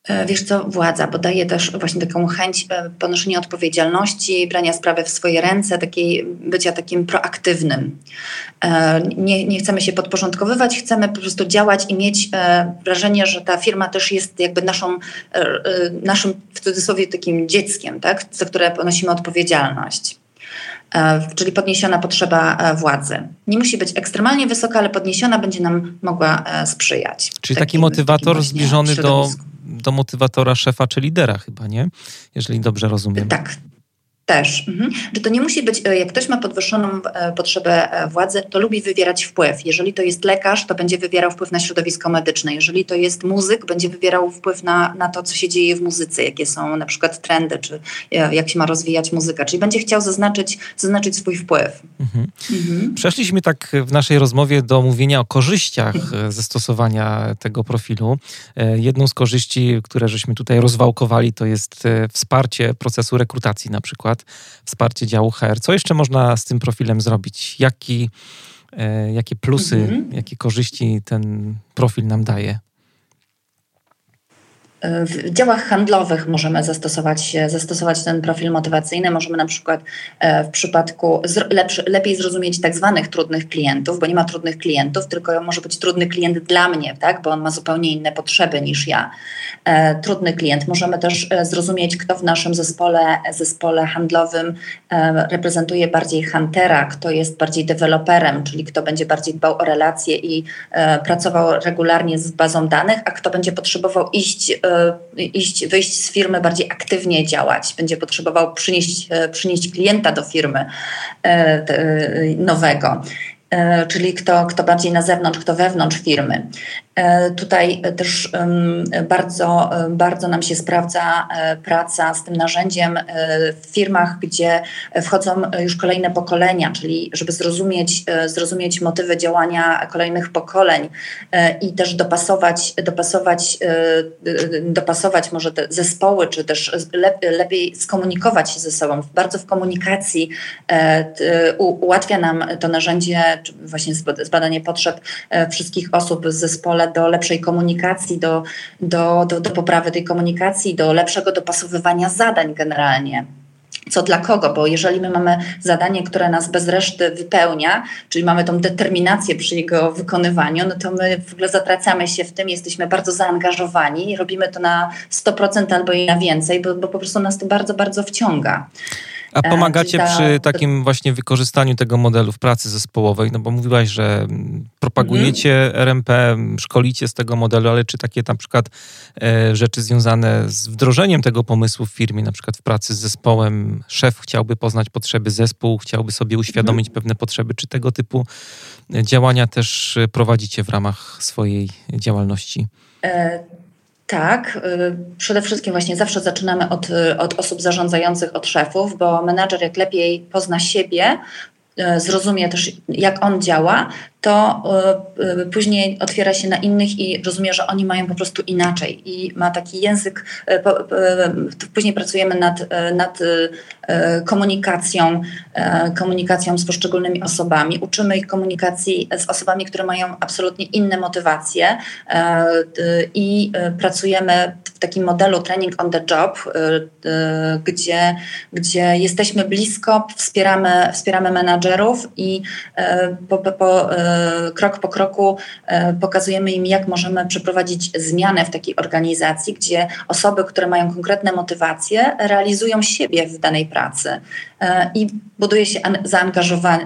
E, wiesz co, władza, bo daje też właśnie taką chęć e, ponoszenia odpowiedzialności, brania sprawy w swoje ręce, takiej, bycia takim proaktywnym. E, nie, nie chcemy się podporządkowywać, chcemy po prostu działać i mieć wrażenie, że ta firma też jest jakby naszą, naszym w cudzysłowie takim dzieckiem, tak? za które ponosimy odpowiedzialność czyli podniesiona potrzeba władzy. Nie musi być ekstremalnie wysoka, ale podniesiona będzie nam mogła sprzyjać. Czyli taki motywator zbliżony do do motywatora szefa czy lidera chyba, nie? Jeżeli dobrze rozumiem. Tak, też. Mhm. Że to nie musi być, e, jak ktoś ma podwyższoną e, potrzebę e, władzy, to lubi wywierać wpływ. Jeżeli to jest lekarz, to będzie wywierał wpływ na środowisko medyczne. Jeżeli to jest muzyk, będzie wywierał wpływ na, na to, co się dzieje w muzyce, jakie są na przykład trendy, czy jak się ma rozwijać muzyka. Czyli będzie chciał zaznaczyć, zaznaczyć swój wpływ. Mhm. Mhm. Przeszliśmy tak w naszej rozmowie do mówienia o korzyściach ze stosowania tego profilu. Jedną z korzyści, które żeśmy tutaj rozwałkowali, to jest wsparcie procesu rekrutacji na przykład wsparcie działu HR. Co jeszcze można z tym profilem zrobić? Jaki, e, jakie plusy, mhm. jakie korzyści ten profil nam daje? W działach handlowych możemy zastosować, zastosować ten profil motywacyjny. Możemy na przykład e, w przypadku lepszy, lepiej zrozumieć tak zwanych trudnych klientów, bo nie ma trudnych klientów, tylko może być trudny klient dla mnie, tak? bo on ma zupełnie inne potrzeby niż ja. E, trudny klient. Możemy też e, zrozumieć, kto w naszym zespole, zespole handlowym reprezentuje bardziej huntera, kto jest bardziej deweloperem, czyli kto będzie bardziej dbał o relacje i pracował regularnie z bazą danych, a kto będzie potrzebował iść E, iść, wyjść z firmy, bardziej aktywnie działać. Będzie potrzebował przynieść, e, przynieść klienta do firmy e, nowego. Czyli kto, kto bardziej na zewnątrz, kto wewnątrz firmy. Tutaj też bardzo, bardzo nam się sprawdza praca z tym narzędziem w firmach, gdzie wchodzą już kolejne pokolenia, czyli żeby zrozumieć, zrozumieć motywy działania kolejnych pokoleń i też dopasować, dopasować, dopasować może te zespoły, czy też lepiej skomunikować się ze sobą. Bardzo w komunikacji ułatwia nam to narzędzie, właśnie zbadanie potrzeb wszystkich osób w zespole do lepszej komunikacji, do, do, do, do poprawy tej komunikacji, do lepszego dopasowywania zadań generalnie co dla kogo, bo jeżeli my mamy zadanie, które nas bez reszty wypełnia, czyli mamy tą determinację przy jego wykonywaniu, no to my w ogóle zatracamy się w tym, jesteśmy bardzo zaangażowani, robimy to na 100% albo i na więcej, bo, bo po prostu nas to bardzo, bardzo wciąga. A pomagacie przy takim właśnie wykorzystaniu tego modelu w pracy zespołowej? No bo mówiłaś, że propagujecie mhm. RMP, szkolicie z tego modelu, ale czy takie na przykład e, rzeczy związane z wdrożeniem tego pomysłu w firmie, na przykład w pracy z zespołem, szef chciałby poznać potrzeby zespołu, chciałby sobie uświadomić mhm. pewne potrzeby, czy tego typu działania też prowadzicie w ramach swojej działalności? E tak, y, przede wszystkim właśnie zawsze zaczynamy od, y, od osób zarządzających, od szefów, bo menadżer jak lepiej pozna siebie, y, zrozumie też, jak on działa, to y, y, później otwiera się na innych i rozumie, że oni mają po prostu inaczej i ma taki język. Y, później pracujemy nad, nad komunikacją, komunikacją z poszczególnymi osobami. Uczymy ich komunikacji z osobami, które mają absolutnie inne motywacje i pracujemy w takim modelu training on the job, gdzie, gdzie jesteśmy blisko, wspieramy, wspieramy menadżerów i po, po krok po kroku e, pokazujemy im, jak możemy przeprowadzić zmianę w takiej organizacji, gdzie osoby, które mają konkretne motywacje, realizują siebie w danej pracy e, i buduje się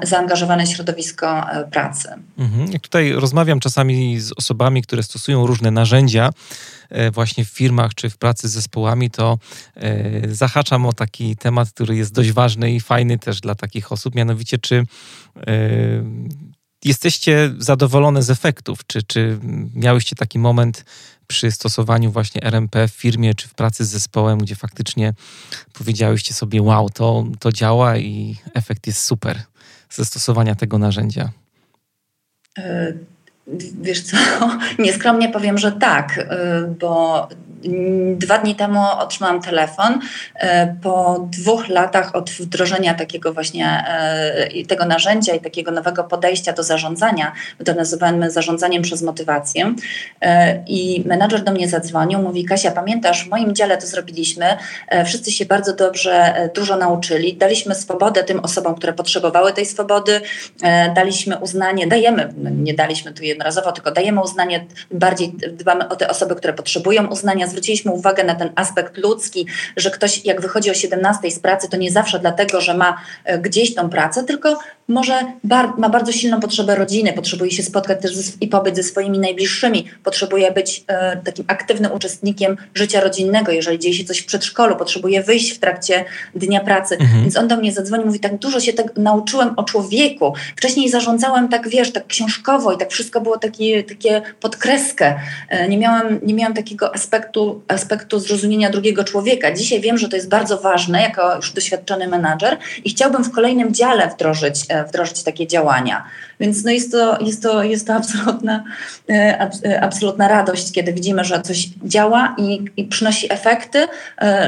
zaangażowane, środowisko e, pracy. Mhm. Jak tutaj rozmawiam czasami z osobami, które stosują różne narzędzia, właśnie w firmach czy w pracy z zespołami, to zahaczam o taki temat, który jest dość ważny i fajny też dla takich osób, mianowicie czy jesteście zadowolone z efektów? Czy, czy miałyście taki moment przy stosowaniu właśnie RMP w firmie czy w pracy z zespołem, gdzie faktycznie powiedziałyście sobie, wow, to, to działa i efekt jest super ze stosowania tego narzędzia? E, wiesz co, [laughs] nieskromnie powiem, że tak, e, bo Dwa dni temu otrzymałam telefon e, po dwóch latach od wdrożenia takiego właśnie e, tego narzędzia i takiego nowego podejścia do zarządzania. To nazywamy zarządzaniem przez motywację. E, I menadżer do mnie zadzwonił, mówi: Kasia, pamiętasz, w moim dziale to zrobiliśmy. Wszyscy się bardzo dobrze, dużo nauczyli. Daliśmy swobodę tym osobom, które potrzebowały tej swobody. Daliśmy uznanie, dajemy, no nie daliśmy tu jednorazowo, tylko dajemy uznanie, bardziej dbamy o te osoby, które potrzebują uznania zwróciliśmy uwagę na ten aspekt ludzki, że ktoś jak wychodzi o 17 z pracy, to nie zawsze dlatego, że ma e, gdzieś tą pracę, tylko może bar ma bardzo silną potrzebę rodziny, potrzebuje się spotkać też i pobyć ze swoimi najbliższymi, potrzebuje być e, takim aktywnym uczestnikiem życia rodzinnego, jeżeli dzieje się coś w przedszkolu, potrzebuje wyjść w trakcie dnia pracy. Mhm. Więc on do mnie zadzwonił, mówi, tak dużo się tak nauczyłem o człowieku. Wcześniej zarządzałem tak, wiesz, tak książkowo i tak wszystko było takie, takie pod kreskę. E, nie miałam, nie miałam takiego aspektu, aspektu zrozumienia drugiego człowieka. Dzisiaj wiem, że to jest bardzo ważne jako już doświadczony menadżer i chciałbym w kolejnym dziale wdrożyć e, wdrożyć takie działania. Więc no jest, to, jest, to, jest to [laughs] absolutna, e, e, absolutna radość, kiedy widzimy, że coś działa i, i przynosi efekty.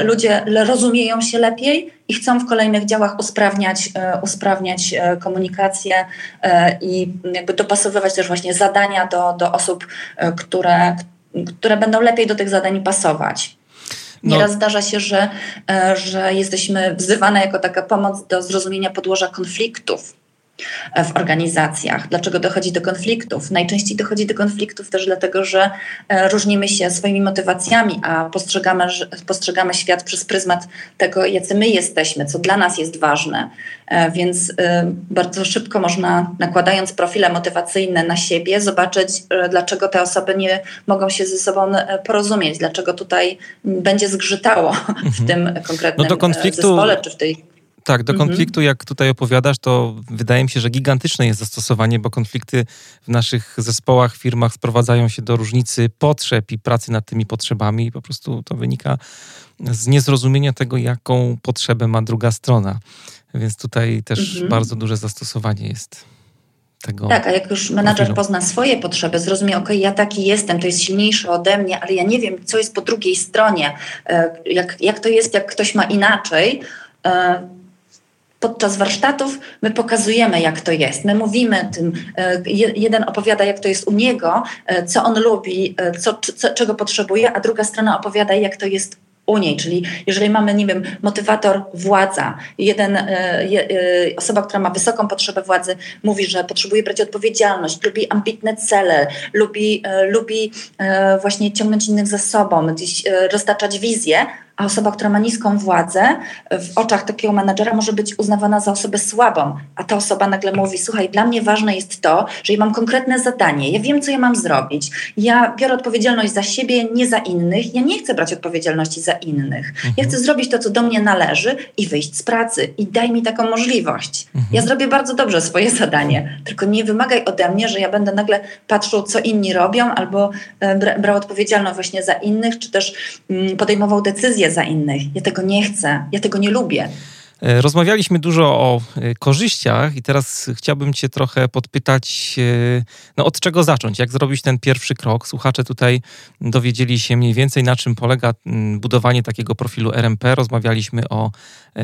Ludzie rozumieją się lepiej i chcą w kolejnych działach usprawniać, usprawniać komunikację i jakby dopasowywać też właśnie zadania do, do osób, które, które będą lepiej do tych zadań pasować. Nieraz no. zdarza się, że, że jesteśmy wzywane jako taka pomoc do zrozumienia podłoża konfliktów w organizacjach. Dlaczego dochodzi do konfliktów? Najczęściej dochodzi do konfliktów też dlatego, że e, różnimy się swoimi motywacjami, a postrzegamy, postrzegamy świat przez pryzmat tego, jacy my jesteśmy, co dla nas jest ważne. E, więc e, bardzo szybko można, nakładając profile motywacyjne na siebie, zobaczyć, dlaczego te osoby nie mogą się ze sobą porozumieć, dlaczego tutaj będzie zgrzytało w mhm. tym konkretnym no konfliktu... zespole czy w tej Tak, do mhm. konfliktu, jak tutaj opowiadasz, to wydaje mi się, że gigantyczne jest zastosowanie, bo konflikty w naszych zespołach, firmach sprowadzają się do różnicy potrzeb i pracy nad tymi potrzebami i po prostu to wynika z niezrozumienia tego, jaką potrzebę ma druga strona. Więc tutaj też mhm. bardzo duże zastosowanie jest. Tego tak, a jak już menadżer profilu. pozna swoje potrzeby, zrozumie, ok, ja taki jestem, to jest silniejsze ode mnie, ale ja nie wiem, co jest po drugiej stronie, e, jak, jak to jest, jak ktoś ma inaczej, e, podczas warsztatów my pokazujemy, jak to jest. My mówimy tym, e, jeden opowiada, jak to jest u niego, co on lubi, co, co, czego potrzebuje, a druga strona opowiada, jak to jest u niej, czyli jeżeli mamy, nie wiem, motywator władza, jeden, e, je, e, osoba, która ma wysoką potrzebę władzy, mówi, że potrzebuje brać odpowiedzialność, lubi ambitne cele, lubi, e, lubi właśnie ciągnąć innych za sobą, gdzieś roztaczać wizję, a osoba, która ma niską władzę, w oczach takiego menadżera może być uznawana za osobę słabą, a ta osoba nagle mówi: Słuchaj, dla mnie ważne jest to, że ja mam konkretne zadanie, ja wiem, co ja mam zrobić, ja biorę odpowiedzialność za siebie, nie za innych, ja nie chcę brać odpowiedzialności za innych. Mhm. Ja chcę zrobić to, co do mnie należy i wyjść z pracy i daj mi taką możliwość. Mhm. Ja zrobię bardzo dobrze swoje zadanie, tylko nie wymagaj ode mnie, że ja będę nagle patrzył, co inni robią, albo e, brał odpowiedzialność właśnie za innych, czy też mm, podejmował decyzje za innych. Ja tego nie chcę, ja tego nie lubię. E, rozmawialiśmy dużo o e, korzyściach i teraz chciałbym Cię trochę podpytać, e, no od czego zacząć, jak zrobić ten pierwszy krok. Słuchacze tutaj dowiedzieli się mniej więcej na czym polega budowanie takiego profilu RMP. Rozmawialiśmy o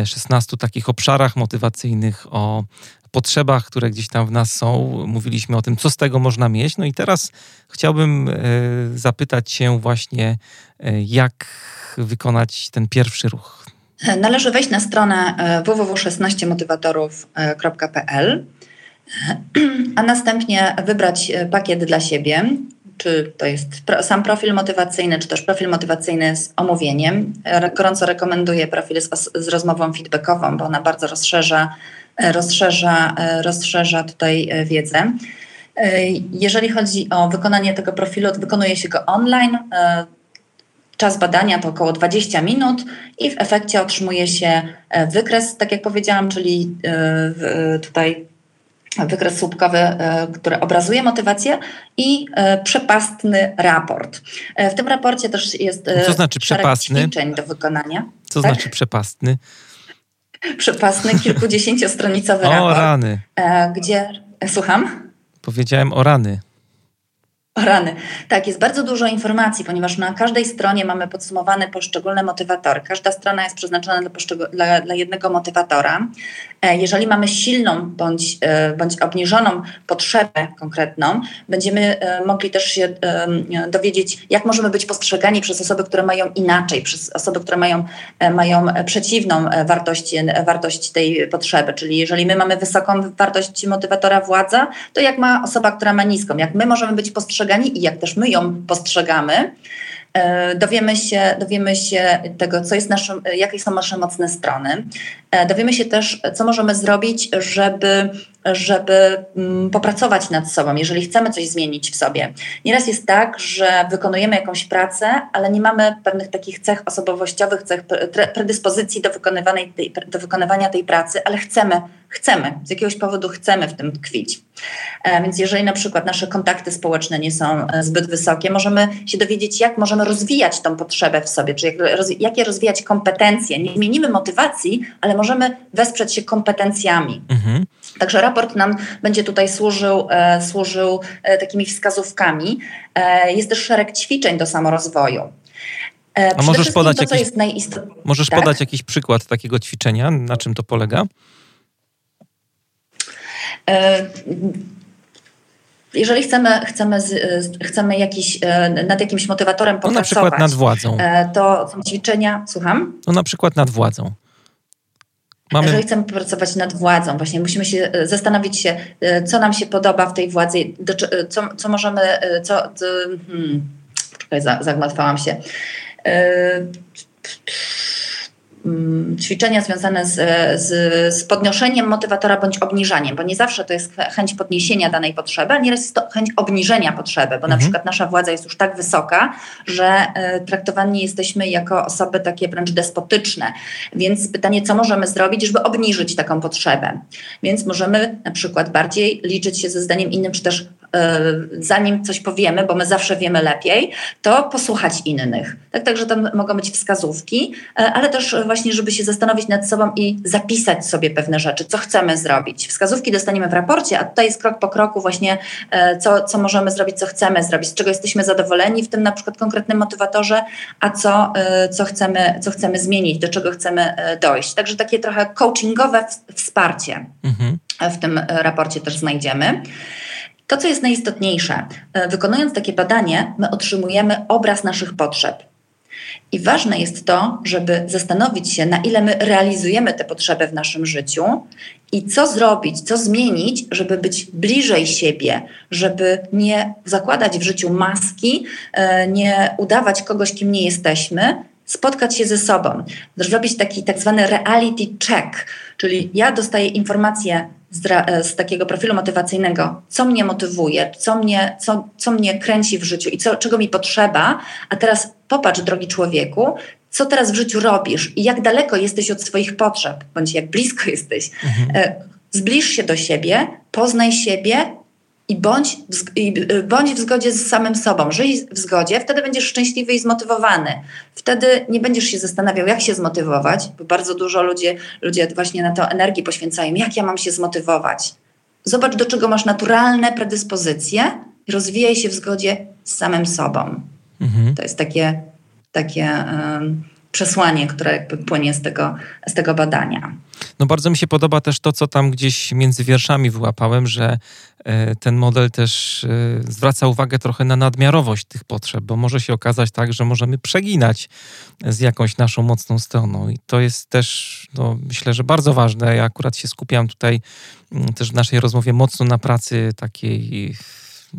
16 takich obszarach motywacyjnych, o potrzebach, które gdzieś tam w nas są. Mówiliśmy o tym, co z tego można mieć. No i teraz chciałbym zapytać się właśnie, jak wykonać ten pierwszy ruch? Należy wejść na stronę e, www.16motywatorów.pl, [clears throat] a następnie wybrać e, pakiet dla siebie, czy to jest sam profil motywacyjny, czy też profil motywacyjny z omówieniem. Gorąco rekomenduję profil z, z rozmową feedbackową, bo ona bardzo rozszerza, e, rozszerza, rozszerza tutaj wiedzę. Jeżeli chodzi o wykonanie tego profilu, wykonuje się go online. Czas badania to około 20 minut i w efekcie otrzymuje się e, wykres, tak jak powiedziałam, czyli e, e, tutaj wykres słupkowy, który obrazuje motywację i przepastny raport. W tym raporcie też jest Co znaczy przepastny? ćwiczeń do wykonania. Co tak? znaczy przepastny? Przepastny, kilkudziesięciostronicowy [laughs] o, raport. O rany. Gdzie... Słucham? Powiedziałem o rany. Rany. Tak, jest bardzo dużo informacji, ponieważ na każdej stronie mamy podsumowane poszczególne motywatory. Każda strona jest przeznaczona dla, dla, dla jednego motywatora. E, jeżeli mamy silną bądź, e, bądź obniżoną potrzebę konkretną, będziemy e, mogli też się dowiedzieć, jak możemy być postrzegani przez osoby, które mają inaczej, przez osoby, które mają, mają przeciwną wartość, wartość tej potrzeby. Czyli jeżeli my mamy wysoką wartość motywatora władza, to jak ma osoba, która ma niską, jak my możemy być postrzegani i jak też my ją postrzegamy. E, dowiemy się, dowiemy się tego, co jest naszym, jakie są nasze mocne strony. E, dowiemy się też, co możemy zrobić, żeby, żeby mm, popracować nad sobą, jeżeli chcemy coś zmienić w sobie. Nieraz jest tak, że wykonujemy jakąś pracę, ale nie mamy pewnych takich cech osobowościowych, cech predyspozycji do, wykonywanej tej, do wykonywania tej pracy, ale chcemy, chcemy, z jakiegoś powodu chcemy w tym tkwić. E, więc jeżeli na przykład nasze kontakty społeczne nie są e, zbyt wysokie, możemy się dowiedzieć, jak możemy rozwijać tą potrzebę w sobie, czy jak, jakie rozwijać kompetencje. Nie zmienimy motywacji, ale możemy wesprzeć się kompetencjami. Mhm. Także raport nam będzie tutaj służył, e, służył e, takimi wskazówkami. E, jest też szereg ćwiczeń do samorozwoju. E, A możesz podać, to, jakiś, możesz tak? podać jakiś przykład takiego ćwiczenia? Na czym to polega? E, jeżeli chcemy, chcemy, chcemy jakiś, e, nad jakimś motywatorem popracować, no na przykład nad władzą. to są ćwiczenia, słucham? No na przykład nad władzą. Mamy... Jeżeli chcemy pracować nad władzą, właśnie musimy się e, zastanowić się, e, co nam się podoba w tej władzy, do, e, co, co możemy, co... hmm, czekaj, zagmatwałam się. Mm, ćwiczenia związane z, z, z, podnoszeniem motywatora bądź obniżaniem, bo nie zawsze to jest chęć podniesienia danej potrzeby, a nieraz jest to chęć obniżenia potrzeby, bo mhm. na przykład nasza władza jest już tak wysoka, że y, traktowani jesteśmy jako osoby takie wręcz despotyczne. Więc pytanie, co możemy zrobić, żeby obniżyć taką potrzebę? Więc możemy na przykład bardziej liczyć się ze zdaniem innym, czy też zanim coś powiemy, bo my zawsze wiemy lepiej, to posłuchać innych. Tak, także tam mogą być wskazówki, e, ale też właśnie, żeby się zastanowić nad sobą i zapisać sobie pewne rzeczy, co chcemy zrobić. Wskazówki dostaniemy w raporcie, a tutaj jest krok po kroku właśnie, e, co, co możemy zrobić, co chcemy zrobić, z czego jesteśmy zadowoleni w tym na przykład konkretnym motywatorze, a co, co, chcemy, co chcemy zmienić, do czego chcemy dojść. Także takie trochę coachingowe wsparcie mhm. w tym raporcie też znajdziemy. To, co jest najistotniejsze, e, wykonując takie badanie, my otrzymujemy obraz naszych potrzeb. I ważne jest to, żeby zastanowić się, na ile my realizujemy te potrzeby w naszym życiu i co zrobić, co zmienić, żeby być bliżej siebie, żeby nie zakładać w życiu maski, e, nie udawać kogoś, kim nie jesteśmy, spotkać się ze sobą, zrobić taki tak zwany reality check, czyli ja dostaję informacje z, e, z, takiego profilu motywacyjnego, co mnie motywuje, co mnie, co, co mnie kręci w życiu i co, czego mi potrzeba, a teraz popatrz, drogi człowieku, co teraz w życiu robisz i jak daleko jesteś od swoich potrzeb, bądź jak blisko jesteś. Mhm. E, zbliż się do siebie, poznaj siebie i bądź w, i y, bądź w zgodzie z samym sobą. Żyj w zgodzie, wtedy będziesz szczęśliwy i zmotywowany. Wtedy nie będziesz się zastanawiał, jak się zmotywować, bo bardzo dużo ludzie, ludzie właśnie na to energii poświęcają. Jak ja mam się zmotywować? Zobacz, do czego masz naturalne predyspozycje i rozwijaj się w zgodzie z samym sobą. Mhm. To jest takie, takie um, przesłanie, które jakby płynie z tego, z tego badania. No bardzo mi się podoba też to, co tam gdzieś między wierszami wyłapałem, że e, ten model też e, zwraca uwagę trochę na nadmiarowość tych potrzeb, bo może się okazać tak, że możemy przeginać z jakąś naszą mocną stroną i to jest też, no, myślę, że bardzo ważne. Ja akurat się skupiam tutaj mm, też w naszej rozmowie mocno na pracy takiej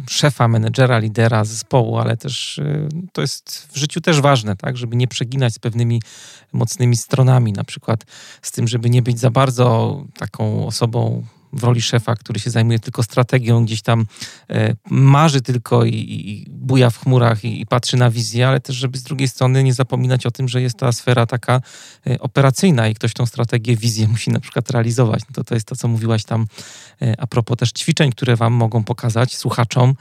szefa, menedżera, lidera zespołu, ale też y, to jest w życiu też ważne, tak, żeby nie przeginać z pewnymi mocnymi stronami, na przykład z tym, żeby nie być za bardzo taką osobą w roli szefa, który się zajmuje tylko strategią, gdzieś tam e, marzy tylko i, i buja w chmurach i, i, patrzy na wizję, ale też, żeby z drugiej strony nie zapominać o tym, że jest ta sfera taka e, operacyjna i ktoś tą strategię, wizję musi na przykład realizować. No to, to jest to, co mówiłaś tam e, a propos też ćwiczeń, które wam mogą pokazać słuchaczom,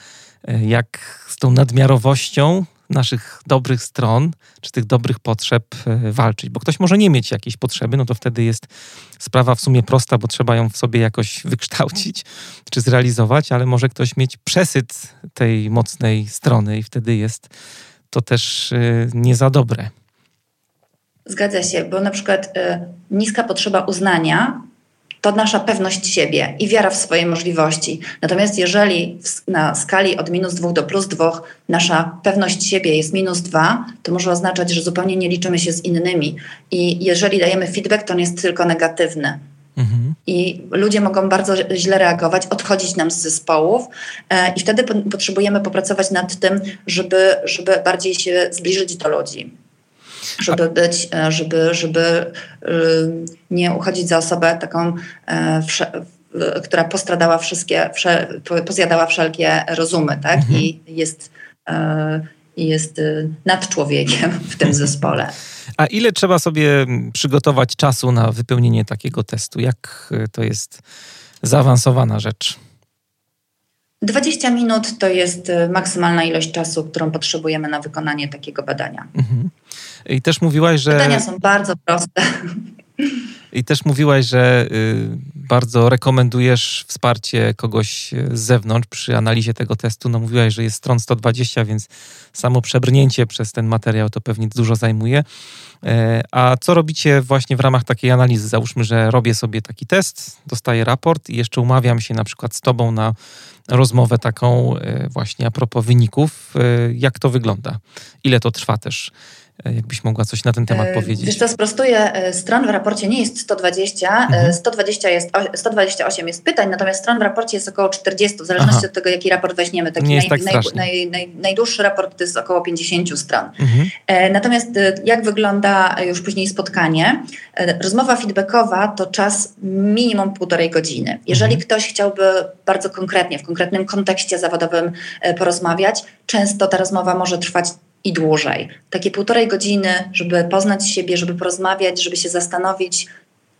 jak z tą nadmiarowością naszych dobrych stron, czy tych dobrych potrzeb e, walczyć. Bo ktoś może nie mieć jakiejś potrzeby, no to wtedy jest sprawa w sumie prosta, bo trzeba ją w sobie jakoś [laughs] wykształcić czy zrealizować, ale może ktoś mieć przesyt tej mocnej strony i wtedy jest to też e, nie za dobre. Zgadza się, bo na przykład y, niska potrzeba uznania to nasza pewność siebie i wiara w swoje możliwości. Natomiast jeżeli na skali od minus dwóch do plus dwóch nasza pewność siebie jest minus dwa, to może oznaczać, że zupełnie nie liczymy się z innymi. I jeżeli dajemy feedback, to on jest tylko negatywny. Mhm. I ludzie mogą bardzo źle reagować, odchodzić nam z zespołów, e, i wtedy po, potrzebujemy popracować nad tym, żeby, żeby bardziej się zbliżyć do ludzi żeby być, e, żeby, żeby nie uchodzić za osobę taką, e, która postradała wszystkie, pozjadała wszelkie rozumy, tak? Mhm. I jest, e, jest nad człowiekiem w tym zespole. A ile trzeba sobie przygotować czasu na wypełnienie takiego testu? Jak to jest zaawansowana rzecz? 20 minut to jest maksymalna ilość czasu, którą potrzebujemy na wykonanie takiego badania. Mhm. I też mówiłaś, że. Badania są bardzo proste. I też mówiłaś, że y, bardzo rekomendujesz wsparcie kogoś z zewnątrz przy analizie tego testu. No mówiłaś, że jest stron 120, więc samo przebrnięcie przez ten materiał to pewnie dużo zajmuje. E, a co robicie właśnie w ramach takiej analizy? Załóżmy, że robię sobie taki test, dostaję raport i jeszcze umawiam się na przykład z tobą na rozmowę taką e, właśnie a propos wyników. E, jak to wygląda? Ile to trwa też? Jakbyś mogła coś na ten temat powiedzieć? Wiesz co, sprostuję, stron w raporcie nie jest 120, mhm. 120 jest, 128 jest pytań, natomiast stron w raporcie jest około 40, w zależności Aha. od tego, jaki raport weźmiemy. Taki naj, tak naj, naj, najdłuższy raport to jest około 50 stron. Mhm. Natomiast jak wygląda już później spotkanie? Rozmowa feedbackowa to czas minimum półtorej godziny. Jeżeli mhm. ktoś chciałby bardzo konkretnie, w konkretnym kontekście zawodowym e, porozmawiać, często ta rozmowa może trwać i dłużej. Takie półtorej godziny, żeby poznać siebie, żeby porozmawiać, żeby się zastanowić,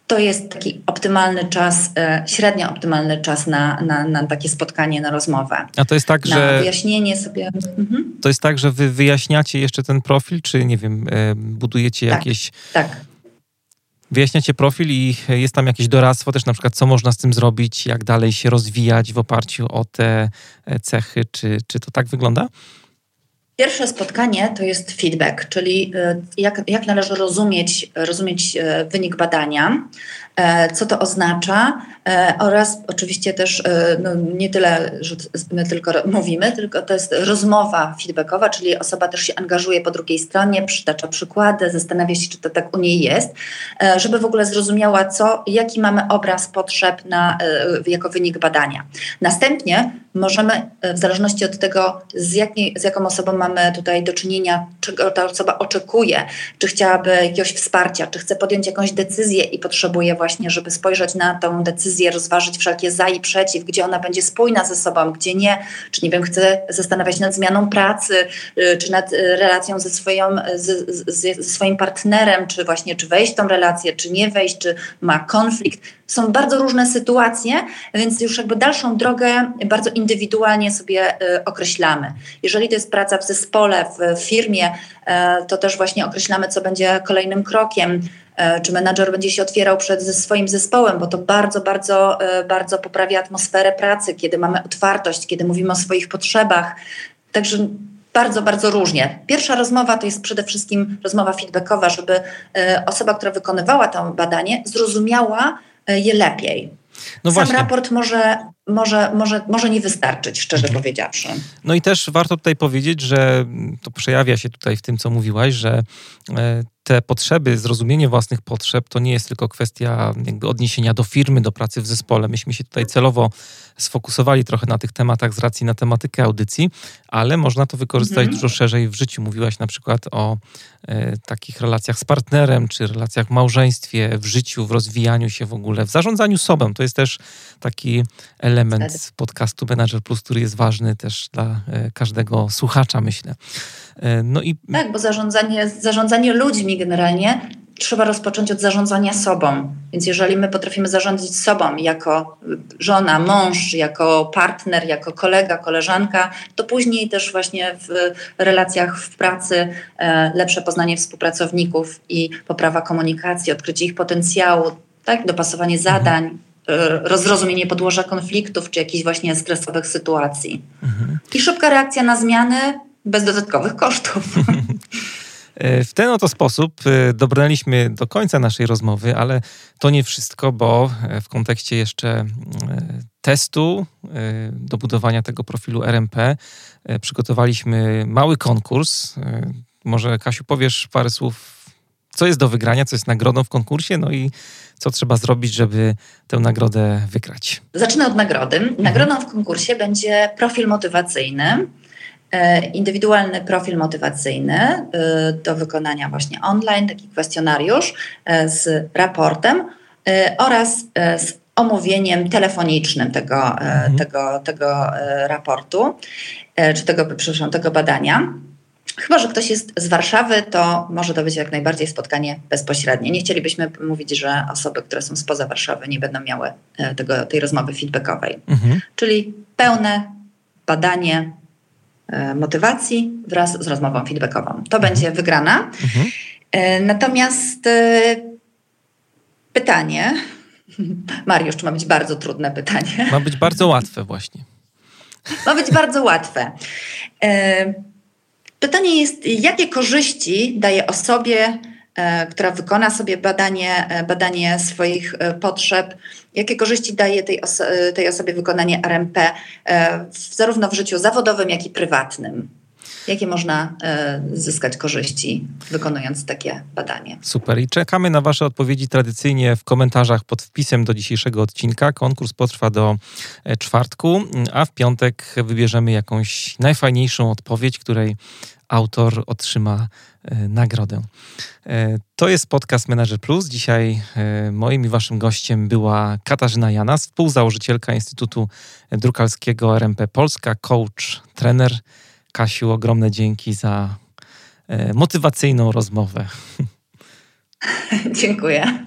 to jest taki optymalny czas, e, średnio optymalny czas na, na, na, takie spotkanie, na rozmowę. A to jest tak, na że. wyjaśnienie sobie. Mhm. To jest tak, że wy wyjaśniacie jeszcze ten profil, czy nie wiem, e, budujecie tak, jakieś. Tak wyjaśniacie profil i jest tam jakieś doradztwo też na przykład, co można z tym zrobić, jak dalej się rozwijać w oparciu o te e, cechy, czy, czy to tak wygląda? Pierwsze spotkanie to jest feedback, czyli e, jak, jak należy rozumieć, rozumieć e, wynik badania, co to oznacza oraz oczywiście też no, nie tyle, że my tylko mówimy, tylko to jest rozmowa feedbackowa, czyli osoba też się angażuje po drugiej stronie, przytacza przykłady, zastanawia się, czy to tak u niej jest, żeby w ogóle zrozumiała, co, jaki mamy obraz potrzeb na, jako wynik badania. Następnie możemy, w zależności od tego, z, jakiej, z jaką osobą mamy tutaj do czynienia, czego ta osoba oczekuje, czy chciałaby jakiegoś wsparcia, czy chce podjąć jakąś decyzję i potrzebuje właśnie, żeby spojrzeć na tą decyzję, rozważyć wszelkie za i przeciw, gdzie ona będzie spójna ze sobą, gdzie nie, czy nie wiem, chce zastanawiać nad zmianą pracy, y, czy nad y, relacją ze, swoją, z, z, ze swoim partnerem, czy właśnie, czy wejść w tą relację, czy nie wejść, czy ma konflikt. Są bardzo różne sytuacje, więc już jakby dalszą drogę bardzo indywidualnie sobie y, określamy. Jeżeli to jest praca w zespole, w firmie, to też właśnie określamy, co będzie kolejnym krokiem, czy menadżer będzie się otwierał przed swoim zespołem, bo to bardzo, bardzo, bardzo poprawia atmosferę pracy, kiedy mamy otwartość, kiedy mówimy o swoich potrzebach. Także bardzo, bardzo różnie. Pierwsza rozmowa to jest przede wszystkim rozmowa feedbackowa, żeby osoba, która wykonywała to badanie, zrozumiała je lepiej. No Sam właśnie. raport może, może, może, może nie wystarczyć, szczerze mhm. powiedziawszy. No i też warto tutaj powiedzieć, że to przejawia się tutaj w tym, co mówiłaś, że e, te potrzeby, zrozumienie własnych potrzeb to nie jest tylko kwestia odniesienia do firmy, do pracy w zespole. Myśmy się tutaj celowo sfokusowali trochę na tych tematach z racji na tematykę audycji, ale można to wykorzystać mhm. dużo szerzej w życiu. Mówiłaś na przykład o e, takich relacjach z partnerem, czy relacjach w małżeństwie, w życiu, w rozwijaniu się w ogóle, w zarządzaniu sobą. To jest też taki element podcastu Manager Plus, który jest ważny też dla e, każdego słuchacza, myślę. E, no i... Tak, bo zarządzanie, zarządzanie ludźmi generalnie trzeba rozpocząć od zarządzania sobą. Więc jeżeli my potrafimy zarządzić sobą jako żona, mąż, jako partner, jako kolega, koleżanka, to później też właśnie w relacjach w pracy e, lepsze poznanie współpracowników i poprawa komunikacji, odkrycie ich potencjału, tak, dopasowanie zadań, rozrozumienie podłoża konfliktów czy jakichś właśnie stresowych sytuacji. Mhm. I szybka reakcja na zmiany bez dodatkowych kosztów. [laughs] [laughs] E, w ten oto sposób e, dobrnęliśmy do końca naszej rozmowy, ale to nie wszystko, bo e, w kontekście jeszcze testu do budowania tego profilu RMP przygotowaliśmy mały konkurs. Może Kasiu powiesz parę słów, co jest do wygrania, co jest nagrodą w konkursie, no i co trzeba zrobić, żeby tę nagrodę wygrać. Zacznę od nagrody. Nagrodą w konkursie będzie profil motywacyjny E, indywidualny profil motywacyjny e, do wykonania właśnie online, taki kwestionariusz e, z raportem oraz z omówieniem telefonicznym tego, mhm. tego, tego raportu, czy tego, przepraszam, tego badania. Chyba, że ktoś jest z Warszawy, to może to być jak najbardziej spotkanie bezpośrednie. Nie chcielibyśmy mówić, że osoby, które są spoza Warszawy, nie będą miały tego, tej rozmowy feedbackowej. Mhm. Czyli pełne badanie E, motywacji wraz z rozmową feedbackową. To mhm. będzie wygrana. Mhm. E, natomiast e, pytanie, [laughs] Mariusz, to ma być bardzo trudne pytanie. Ma być bardzo łatwe właśnie. Ma być bardzo łatwe. Pytanie jest, jakie korzyści daje osobie, która wykona sobie badanie, badanie swoich potrzeb, jakie korzyści daje tej, oso tej osobie wykonanie RMP zarówno w życiu zawodowym, jak i prywatnym? Jakie można e, zyskać korzyści wykonując takie badanie. Super i czekamy na Wasze odpowiedzi tradycyjnie w komentarzach pod wpisem do dzisiejszego odcinka. Konkurs potrwa do e, czwartku, a w piątek wybierzemy jakąś najfajniejszą odpowiedź, której autor otrzyma e, nagrodę. To jest podcast Manager Plus. Dzisiaj moim i waszym gościem była Katarzyna Janas, współzałożycielka Instytutu Drukalskiego RMP Polska, coach, trener. Kasiu, ogromne dzięki za motywacyjną rozmowę. [laughs] Dziękuję.